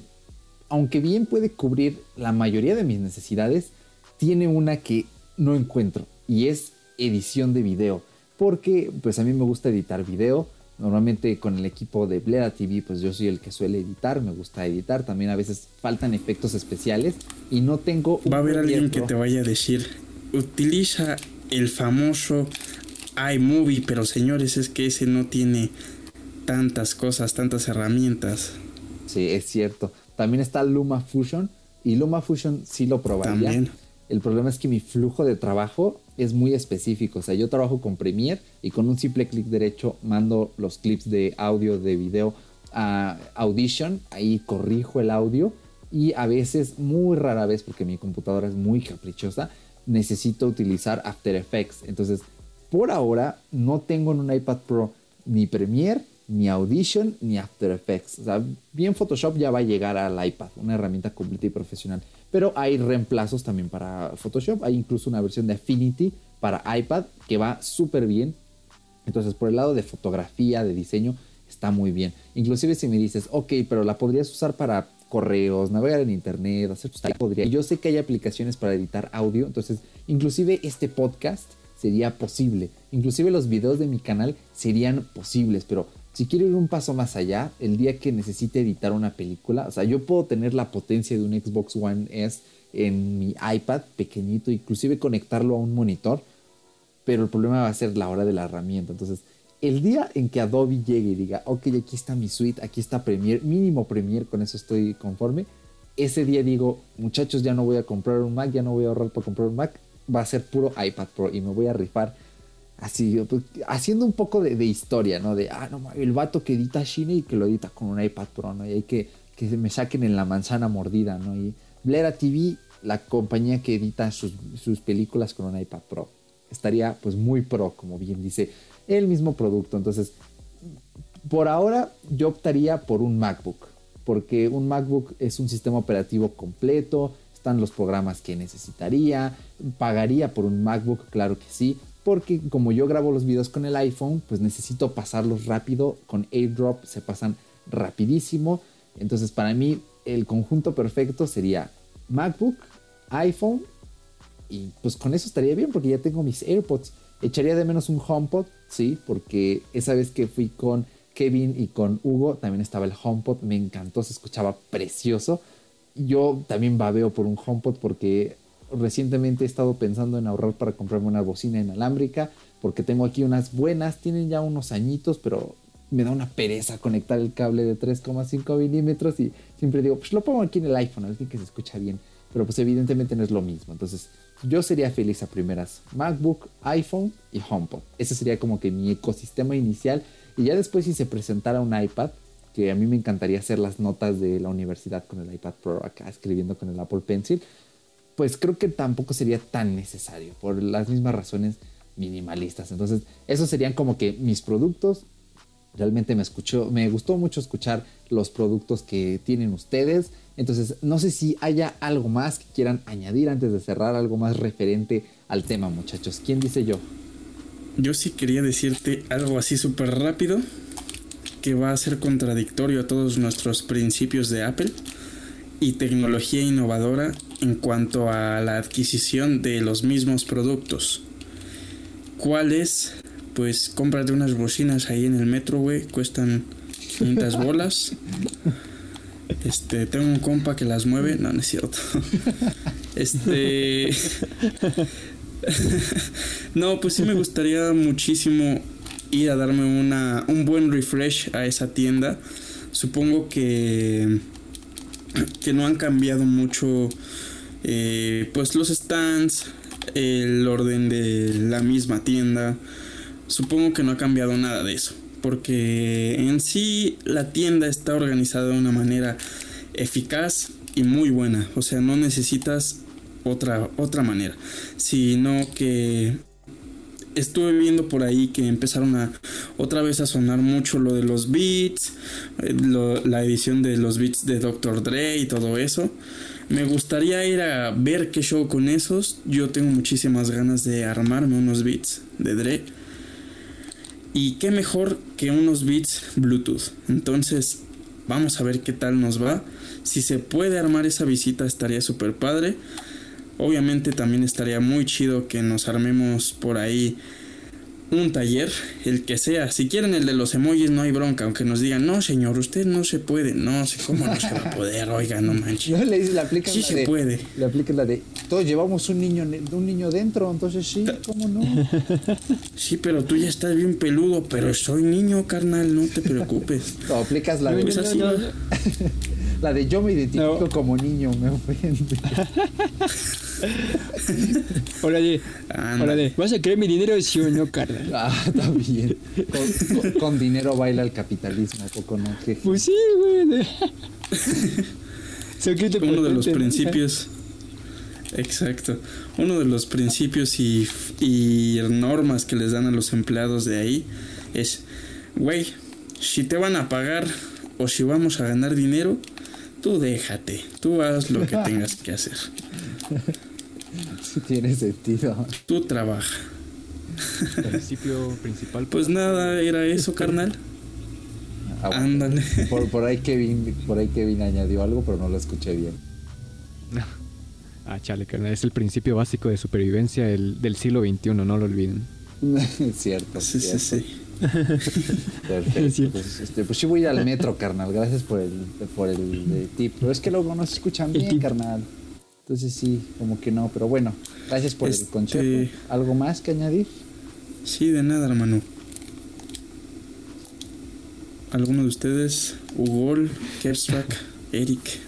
aunque bien puede cubrir la mayoría de mis necesidades, tiene una que no encuentro y es edición de video. Porque pues a mí me gusta editar video. Normalmente con el equipo de Bleda TV pues yo soy el que suele editar, me gusta editar. También a veces faltan efectos especiales y no tengo... un Va a haber alguien que te vaya a decir, utiliza el famoso iMovie, pero señores, es que ese no tiene tantas cosas, tantas herramientas. Sí, es cierto. También está Luma Fusion y Luma Fusion sí lo probaría. También. El problema es que mi flujo de trabajo es muy específico. O sea, yo trabajo con Premiere y con un simple clic derecho mando los clips de audio, de video a Audition. Ahí corrijo el audio y a veces, muy rara vez, porque mi computadora es muy caprichosa, necesito utilizar After Effects. Entonces, por ahora no tengo en un iPad Pro ni Premiere, ni Audition, ni After Effects. O sea, bien Photoshop ya va a llegar al iPad, una herramienta completa y profesional. Pero hay reemplazos también para Photoshop. Hay incluso una versión de Affinity para iPad que va súper bien. Entonces, por el lado de fotografía, de diseño, está muy bien. Inclusive si me dices, ok, pero la podrías usar para correos, navegar en internet, hacer tus podría. Yo sé que hay aplicaciones para editar audio, entonces inclusive este podcast sería posible. Inclusive los videos de mi canal serían posibles, pero si quiero ir un paso más allá, el día que necesite editar una película, o sea, yo puedo tener la potencia de un Xbox One S en mi iPad pequeñito, inclusive conectarlo a un monitor, pero el problema va a ser la hora de la herramienta. Entonces, el día en que Adobe llegue y diga, ok, aquí está mi suite, aquí está Premiere, mínimo Premiere, con eso estoy conforme, ese día digo, muchachos, ya no voy a comprar un Mac, ya no voy a ahorrar para comprar un Mac, va a ser puro iPad Pro y me voy a rifar así, pues, haciendo un poco de, historia, ¿no? De, ah, no, el vato que edita Shine y que lo edita con un iPad Pro, ¿no? Y hay que, que me saquen en la manzana mordida, ¿no? Y Blera TV, la compañía que edita sus, sus películas con un iPad Pro. Estaría pues muy pro, como bien dice el mismo producto. Entonces, por ahora yo optaría por un MacBook, porque un MacBook es un sistema operativo completo, están los programas que necesitaría, pagaría por un MacBook, claro que sí, porque como yo grabo los videos con el iPhone, pues necesito pasarlos rápido, con AirDrop se pasan rapidísimo, entonces para mí el conjunto perfecto sería MacBook, iPhone y pues con eso estaría bien porque ya tengo mis AirPods. Echaría de menos un HomePod, sí, porque esa vez que fui con Kevin y con Hugo también estaba el HomePod, me encantó, se escuchaba precioso. Yo también babeo por un HomePod porque recientemente he estado pensando en ahorrar para comprarme una bocina inalámbrica, porque tengo aquí unas buenas, tienen ya unos añitos, pero me da una pereza conectar el cable de 3,5 milímetros y siempre digo, pues lo pongo aquí en el iPhone, a que se escucha bien, pero pues evidentemente no es lo mismo. Entonces yo sería feliz a primeras MacBook, iPhone y HomePod. Ese sería como que mi ecosistema inicial. Y ya después si se presentara un iPad, que a mí me encantaría hacer las notas de la universidad con el iPad Pro acá, escribiendo con el Apple Pencil, pues creo que tampoco sería tan necesario por las mismas razones minimalistas. Entonces, esos serían como que mis productos. Realmente me escuchó, me gustó mucho escuchar los productos que tienen ustedes. Entonces, no sé si haya algo más que quieran añadir antes de cerrar, algo más referente al tema, muchachos. ¿Quién dice yo? Yo sí quería decirte algo así súper rápido que va a ser contradictorio a todos nuestros principios de Apple y tecnología innovadora en cuanto a la adquisición de los mismos productos. ¿Cuál es? Pues cómprate unas bocinas ahí en el metro, güey, cuestan 500 bolas. Este, tengo un compa que las mueve. No, no es cierto. Este. no, pues sí me gustaría muchísimo ir a darme una, un buen refresh a esa tienda. Supongo que. que no han cambiado mucho. Eh, pues los stands, el orden de la misma tienda. Supongo que no ha cambiado nada de eso porque en sí la tienda está organizada de una manera eficaz y muy buena, o sea, no necesitas otra, otra manera, sino que estuve viendo por ahí que empezaron a otra vez a sonar mucho lo de los beats, eh, la edición de los beats de Dr. Dre y todo eso. Me gustaría ir a ver qué show con esos. Yo tengo muchísimas ganas de armarme unos beats de Dre y qué mejor que unos bits Bluetooth. Entonces, vamos a ver qué tal nos va. Si se puede armar esa visita estaría súper padre. Obviamente también estaría muy chido que nos armemos por ahí un taller, el que sea. Si quieren el de los emojis, no hay bronca. Aunque nos digan, no, señor, usted no se puede. No sé cómo no se va a poder. Oiga, no manches. No le la aplican sí se puede. Le aplican la de, todos llevamos un niño, un niño dentro, entonces sí, ¿cómo no? Sí, pero tú ya estás bien peludo, pero soy niño, carnal, no te preocupes. No, aplicas la de... Pues la de yo me identifico como niño, me ofende. Órale, órale. ¿Vas a creer mi dinero sí o no, carnal? Ah, está bien. Con, dinero baila el capitalismo, poco no? Pues sí, güey. Uno de los principios. Exacto. Uno de los principios y, y normas que les dan a los empleados de ahí es, güey, si te van a pagar o si vamos a ganar dinero, tú déjate, tú haz lo que tengas que hacer. Sí tiene sentido. Tú trabaja. Principio principal. Pues nada, era eso, carnal. Ah, bueno. Ándale. Por, por ahí Kevin, por ahí Kevin añadió algo, pero no lo escuché bien. Ah, chale, carnal. Es el principio básico de supervivencia el- del siglo XXI, no lo olviden. cierto. Sí, sí, cierto. sí. Perfecto. Pues, este, pues sí voy a ir al metro, carnal. Gracias por el, por el eh, tip. Pero es que luego no se escuchan bien, tip. carnal. Entonces sí, como que no. Pero bueno, gracias por Este- el consejo. ¿Algo más que añadir? Sí, de nada, hermano. ¿Alguno de ustedes? Ugol, Kepstrack, Eric.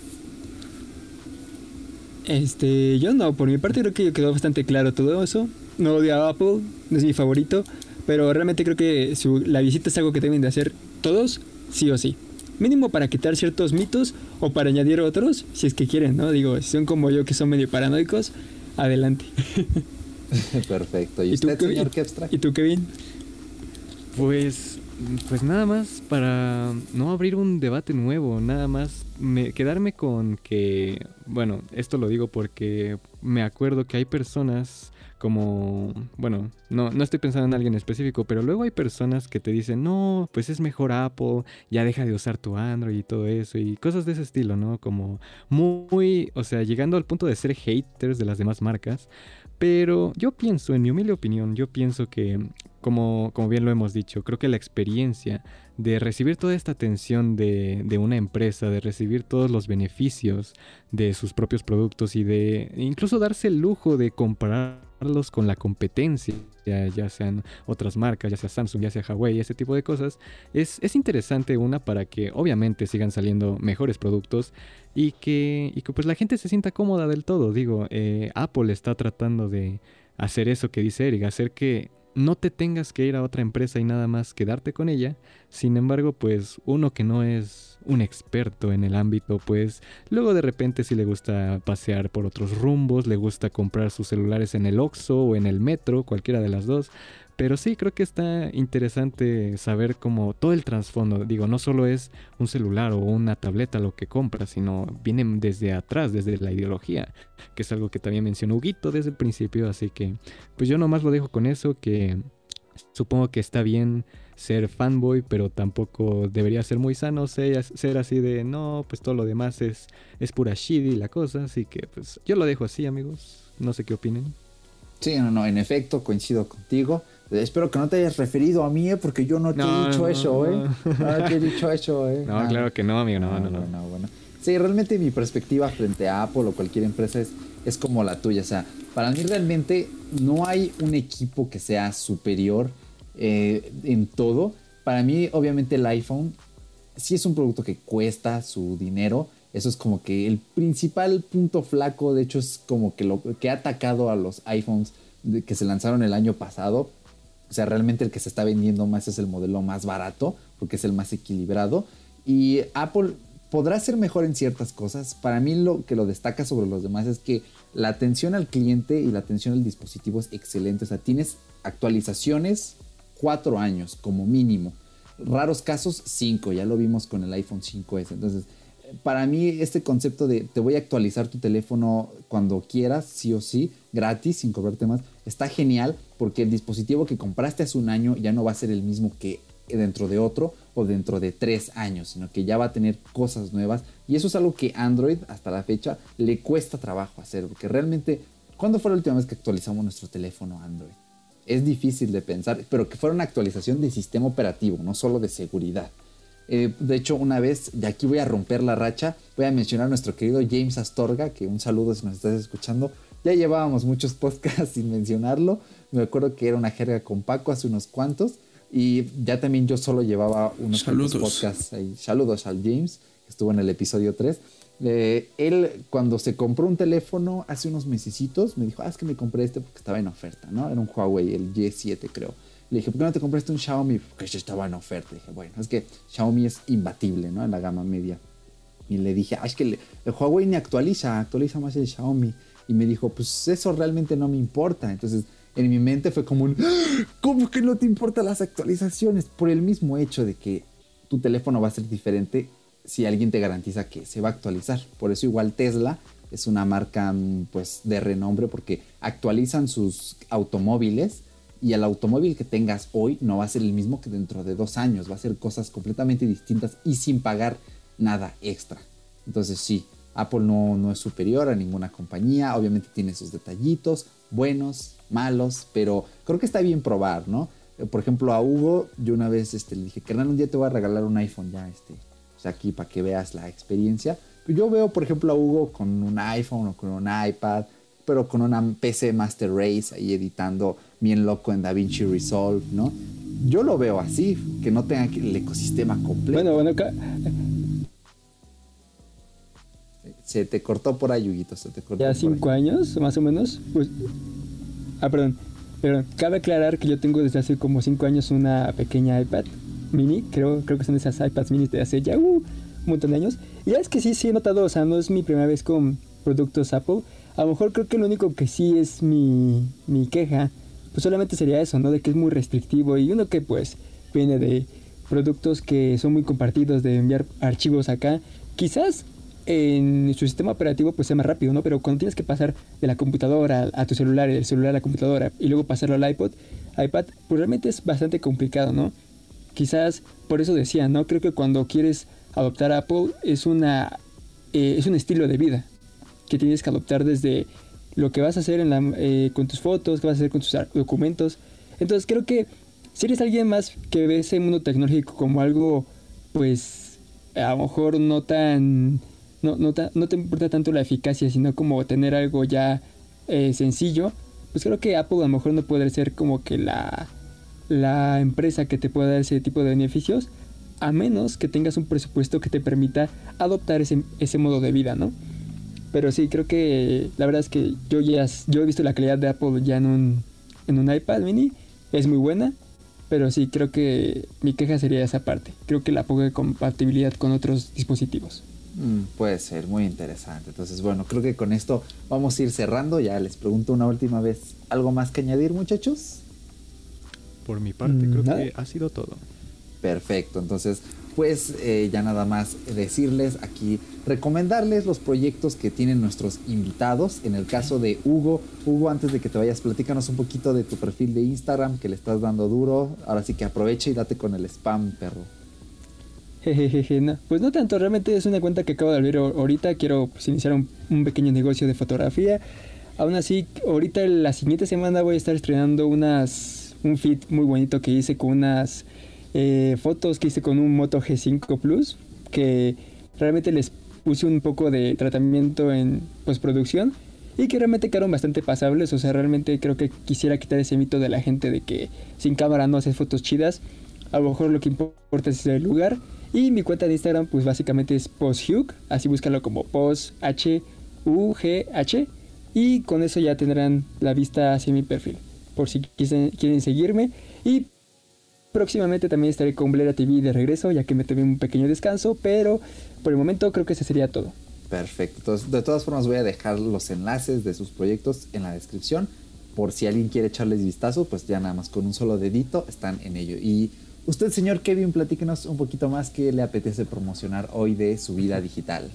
Este, yo no, por mi parte creo que quedó bastante claro todo eso. No odio a Apple, no es mi favorito, pero realmente creo que su- la visita es algo que deben de hacer todos, sí o sí. Mínimo para quitar ciertos mitos o para añadir otros, si es que quieren, ¿no? Digo, si son como yo que son medio paranoicos, adelante. Perfecto. ¿Y, tú, usted, Kevin? señor Kepstrack? ¿Y tú, Kevin? Pues, pues nada más para no abrir un debate nuevo, nada más me, quedarme con que, bueno, esto lo digo porque me acuerdo que hay personas como, bueno, no, no estoy pensando en alguien específico, pero luego hay personas que te dicen, no, pues es mejor Apple, ya deja de usar tu Android y todo eso, y cosas de ese estilo, ¿no? Como muy, o sea, llegando al punto de ser haters de las demás marcas. Pero yo pienso, en mi humilde opinión, yo pienso que, como, como bien lo hemos dicho, creo que la experiencia de recibir toda esta atención de, de una empresa, de recibir todos los beneficios de sus propios productos y de incluso darse el lujo de compararlos con la competencia, ya, ya sean otras marcas, ya sea Samsung, ya sea Huawei, ese tipo de cosas, es, es interesante una para que obviamente sigan saliendo mejores productos y que, y que pues la gente se sienta cómoda del todo. Digo, eh, Apple está tratando de hacer eso que dice Eric, hacer que no te tengas que ir a otra empresa y nada más quedarte con ella. Sin embargo, pues uno que no es un experto en el ámbito, pues luego de repente si le gusta pasear por otros rumbos, le gusta comprar sus celulares en el Oxxo o en el metro, cualquiera de las dos. Pero sí, creo que está interesante saber como todo el trasfondo. Digo, no solo es un celular o una tableta lo que compras, sino viene desde atrás, desde la ideología, que es algo que también mencionó Huguito desde el principio. Así que, pues yo nomás lo dejo con eso, que supongo que está bien ser fanboy, pero tampoco debería ser muy sano ser, ser así de, no, pues todo lo demás es, es pura shitty la cosa. Así que, pues yo lo dejo así, amigos. No sé qué opinen. Sí, no, no, en efecto, coincido contigo. Espero que no te hayas referido a mí, eh, porque yo no te No, he dicho no, eso, no. ¿eh? No te he dicho eso, ¿eh? No, claro que no, amigo, no, ah, no, no. bueno, bueno. Sí, realmente mi perspectiva frente a Apple o cualquier empresa es, es como la tuya. O sea, para mí realmente no hay un equipo que sea superior eh, en todo. Para mí, obviamente, el iPhone sí es un producto que cuesta su dinero. Eso es como que el principal punto flaco, de hecho, es como que lo que ha atacado a los iPhones que se lanzaron el año pasado. O sea, realmente el que se está vendiendo más es el modelo más barato, porque es el más equilibrado. Y Apple podrá ser mejor en ciertas cosas. Para mí lo que lo destaca sobre los demás es que la atención al cliente y la atención al dispositivo es excelente. O sea, tienes actualizaciones cuatro años como mínimo. Raros casos, cinco. Ya lo vimos con el iPhone 5S. Entonces, para mí este concepto de te voy a actualizar tu teléfono cuando quieras, sí o sí, gratis, sin cobrarte más, está genial porque el dispositivo que compraste hace un año ya no va a ser el mismo que dentro de otro o dentro de tres años, sino que ya va a tener cosas nuevas y eso es algo que Android hasta la fecha le cuesta trabajo hacer, porque realmente, ¿cuándo fue la última vez que actualizamos nuestro teléfono Android? Es difícil de pensar, pero que fuera una actualización de sistema operativo, no solo de seguridad. Eh, de hecho, una vez, de aquí voy a romper la racha, voy a mencionar a nuestro querido James Astorga, que un saludo si nos estás escuchando. Ya llevábamos muchos podcasts sin mencionarlo. Me acuerdo que era una jerga con Paco hace unos cuantos. Y ya también yo solo llevaba unos podcasts ahí. Saludos al James, que estuvo en el episodio 3. Eh, él, cuando se compró un teléfono hace unos mesecitos, me dijo, ah, es que me compré este porque estaba en oferta, ¿no? Era un Huawei, el Y7 creo. Le dije, ¿por qué no te compraste un Xiaomi? Porque este estaba en oferta. Le dije, bueno, es que Xiaomi es imbatible, ¿no? En la gama media. Y le dije, ah, es que le- el Huawei ni actualiza, actualiza más el Xiaomi. Y me dijo, pues eso realmente no me importa. Entonces, en mi mente fue como un, "¡Ah! ¿cómo que no te importan las actualizaciones? Por el mismo hecho de que tu teléfono va a ser diferente si alguien te garantiza que se va a actualizar. Por eso igual Tesla es una marca mm, pues de renombre porque actualizan sus automóviles y el automóvil que tengas hoy no va a ser el mismo que dentro de dos años, va a ser cosas completamente distintas y sin pagar nada extra. Entonces sí, Apple no, no es superior a ninguna compañía, obviamente tiene sus detallitos, buenos, malos, pero creo que está bien probar, ¿no? Eh, Por ejemplo, a Hugo, yo una vez este, le dije, carnal, un día te voy a regalar un iPhone ya, este, pues aquí para que veas la experiencia. Yo veo, por ejemplo, a Hugo con un iPhone o con un iPad, pero con una PC Master Race ahí editando bien loco en DaVinci Resolve, ¿no? Yo lo veo así, que no tenga el ecosistema completo. Bueno, bueno, ca- Se te cortó por ahí, Huguito, se te cortó ya cinco ahí. años, más o menos. Pues, ah, perdón. Pero cabe aclarar que yo tengo desde hace como cinco años una pequeña iPad mini. Creo, creo que son esas iPads mini de hace ya uh, un montón de años. Y ya es que sí, sí he notado, o sea, no es mi primera vez con productos Apple. A lo mejor creo que lo único que sí es mi, mi queja, pues solamente sería eso, ¿no? De que es muy restrictivo y uno que pues viene de productos que son muy compartidos, de enviar archivos acá. Quizás en su sistema operativo pues sea más rápido, ¿no? Pero cuando tienes que pasar de la computadora a, tu celular y del celular a la computadora y luego pasarlo al iPod, iPad, pues realmente es bastante complicado, ¿no? Quizás por eso decía, ¿no? Creo que cuando quieres adoptar Apple es una eh, es un estilo de vida que tienes que adoptar desde lo que vas a hacer en la, eh, con tus fotos, qué vas a hacer con tus documentos. Entonces creo que si eres alguien más que ve ese mundo tecnológico como algo, pues a lo mejor no tan, no, no, no te importa tanto la eficacia, sino como tener algo ya eh, sencillo, pues creo que Apple a lo mejor no puede ser como que la, la empresa que te pueda dar ese tipo de beneficios, a menos que tengas un presupuesto que te permita adoptar ese, ese modo de vida, ¿no? Pero sí, creo que la verdad es que yo ya yo he visto la calidad de Apple ya en un, en un iPad mini, es muy buena, pero sí, creo que mi queja sería esa parte. Creo que la poca compatibilidad con otros dispositivos. Mm, puede ser muy interesante. Entonces, bueno, creo que con esto vamos a ir cerrando. Ya les pregunto una última vez, ¿algo más que añadir, muchachos? Por mi parte, Mm, creo que ha sido todo. Perfecto, entonces pues eh, ya nada más decirles aquí, recomendarles los proyectos que tienen nuestros invitados. En el caso de Hugo, Hugo, antes de que te vayas, platícanos un poquito de tu perfil de Instagram que le estás dando duro. Ahora sí que aprovecha y date con el spam, perro. Jejeje, no. Pues no tanto, realmente es una cuenta que acabo de abrir ahor- ahorita. Quiero pues, iniciar un, un pequeño negocio de fotografía. Aún así, ahorita la siguiente semana voy a estar estrenando unas un feed muy bonito que hice con unas eh, fotos que hice con un Moto G5 Plus. Que realmente les puse un poco de tratamiento en postproducción. Y que realmente quedaron bastante pasables. O sea, realmente creo que quisiera quitar ese mito de la gente de que sin cámara no haces fotos chidas. A lo mejor lo que importa es el lugar. Y mi cuenta de Instagram, pues básicamente es posthug. Así búscalo como post H U G H. Y con eso ya tendrán la vista hacia mi perfil. Por si quieren seguirme. Y próximamente también estaré con Blera TV de regreso, ya que me tomé un pequeño descanso. Pero por el momento creo que ese sería todo. Perfecto. Entonces, de todas formas voy a dejar los enlaces de sus proyectos en la descripción. Por si alguien quiere echarles vistazo, pues ya nada más con un solo dedito están en ello. Y usted, señor Kevin, platíquenos un poquito más qué le apetece promocionar hoy de su vida digital.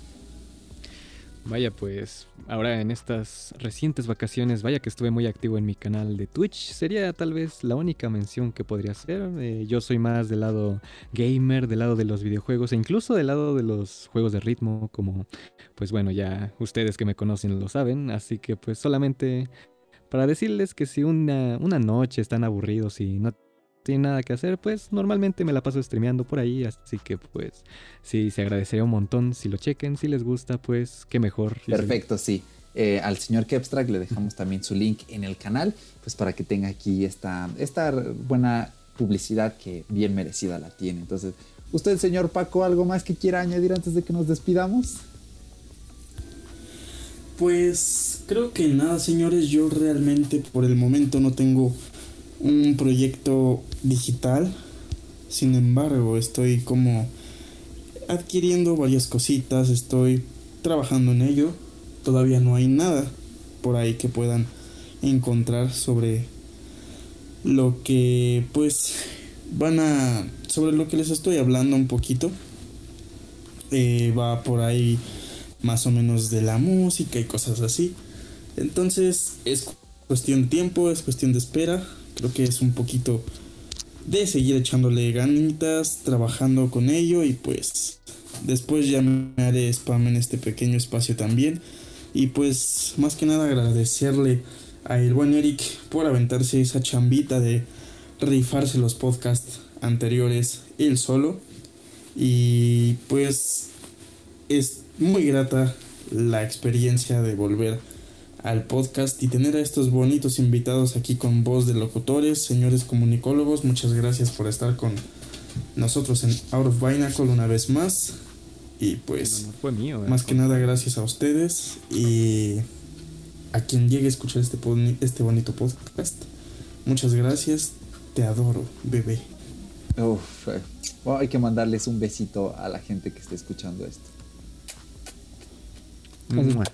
Vaya pues, ahora en estas recientes vacaciones, vaya que estuve muy activo en mi canal de Twitch. Sería tal vez la única mención que podría hacer. Eh, yo soy más del lado gamer, del lado de los videojuegos e incluso del lado de los juegos de ritmo, como pues bueno, ya ustedes que me conocen lo saben. Así que pues solamente para decirles que si una, una noche están aburridos y no tienen nada que hacer, pues normalmente me la paso streameando por ahí. Así que pues sí, se agradecería un montón si lo chequen. Si les gusta, pues qué mejor. Perfecto, sí. Eh, al señor Kepstrack le dejamos también su link en el canal, pues para que tenga aquí esta, esta buena publicidad que bien merecida la tiene. Entonces, usted, señor Paco, ¿algo más que quiera añadir antes de que nos despidamos? Pues creo que nada, señores. Yo realmente por el momento no tengo un proyecto digital. Sin embargo, estoy como adquiriendo varias cositas. Estoy trabajando en ello. Todavía no hay nada por ahí que puedan encontrar sobre lo que pues van a sobre lo que les estoy hablando un poquito Eh, va por ahí más o menos de la música y cosas así. Entonces es cuestión de tiempo, es cuestión de espera. Creo que es un poquito de seguir echándole ganitas, trabajando con ello y pues después ya me haré spam en este pequeño espacio también. Y pues más que nada agradecerle a el buen Eric por aventarse esa chambita de rifarse los podcasts anteriores él solo. Y pues es muy grata la experiencia de volver al podcast y tener a estos bonitos invitados aquí con voz de locutores, señores comunicólogos. Muchas gracias por estar con nosotros en Out of Binacle una vez más. Y pues, fue mío. eh. más que nada, gracias a ustedes y a quien llegue a escuchar este, este bonito podcast. Muchas gracias. Te adoro, bebé. Uf, eh, bueno, hay que mandarles un besito a la gente que esté escuchando esto. Mua.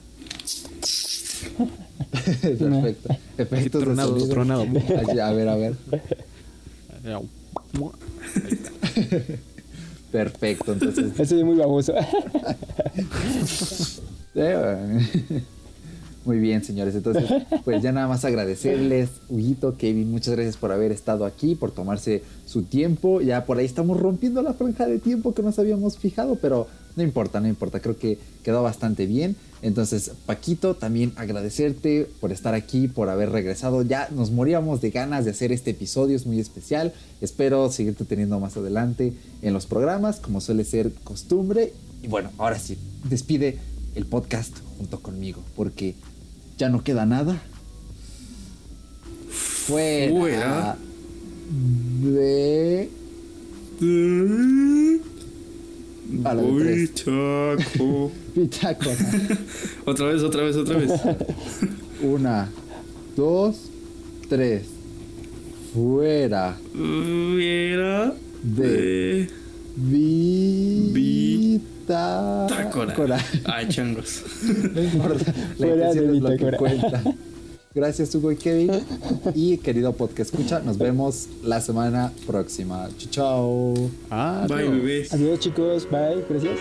Perfecto. Efectos tronado, tronado. Ay, A ver, a ver. Perfecto, entonces. Eso es muy baboso. Muy bien, señores. Entonces, pues ya nada más agradecerles, Huguito, Kevin, muchas gracias por haber estado aquí, por tomarse su tiempo. Ya por ahí estamos rompiendo la franja de tiempo que nos habíamos fijado, pero no importa, no importa. Creo que quedó bastante bien. Entonces, Paquito, también agradecerte por estar aquí, por haber regresado. Ya nos moríamos de ganas de hacer este episodio, es muy especial. Espero seguirte teniendo más adelante en los programas, como suele ser costumbre. Y bueno, ahora sí, despide el podcast junto conmigo, porque ya no queda nada. Fuera, Fuera. de... A la de. Bitácora. otra vez, otra vez, otra vez. Una, dos, tres. Fuera Hubiera de Vi- bitácora. Tácora. Ay, changos. No importa, la Fuera de es lo que bitácora. cuenta. Gracias Hugo y Kevin. Y querido podcast escucha, nos vemos la semana próxima. Chao. chao. Bye, Adiós. bebé. Adiós chicos, bye, gracias.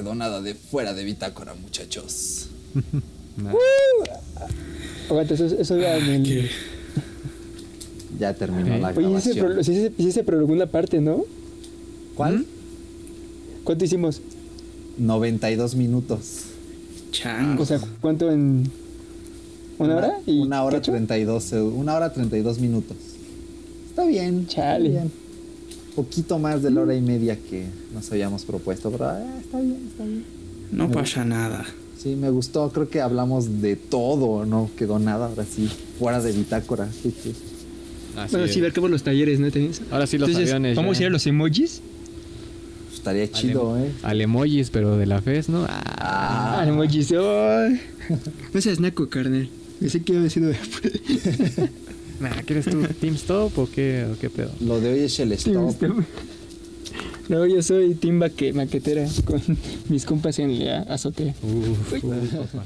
Quedó nada de fuera de bitácora, muchachos. Nah. Aguanta, eso, eso ya en el- Ya terminó Ok. la Oye, sí se, grabación. pro- sí sí se prolongó una parte, ¿no? ¿Cuál? ¿Cuánto hicimos? 92 minutos. chango. O sea, ¿cuánto en una hora? Y una hora cacho? 32, eh, una hora 32 minutos. Está bien. Chale. está bien. Poquito más de la hora y media que nos habíamos propuesto, pero eh, está bien, está bien. no pasa nada. Sí, me gustó. Creo que hablamos de todo, no quedó nada. Ahora sí, fuera de bitácora. Sí, sí. Así Bueno, es. sí, ver cómo los talleres, ¿no? También. Ahora sí los Entonces, aviones ¿Cómo serían los emojis? Estaría chido, al, ¿eh? al emojis, pero de la FES, ¿no? Ah, Ah, emojis. ¡ay! No seas naco, carnal. Pensé que había sido nah, ¿Quieres tú Team Stop o qué, o qué pedo? Lo de hoy es el stop. No, yo soy team baque- maquetera con mis compas en la azotea. Uf, uf, papá.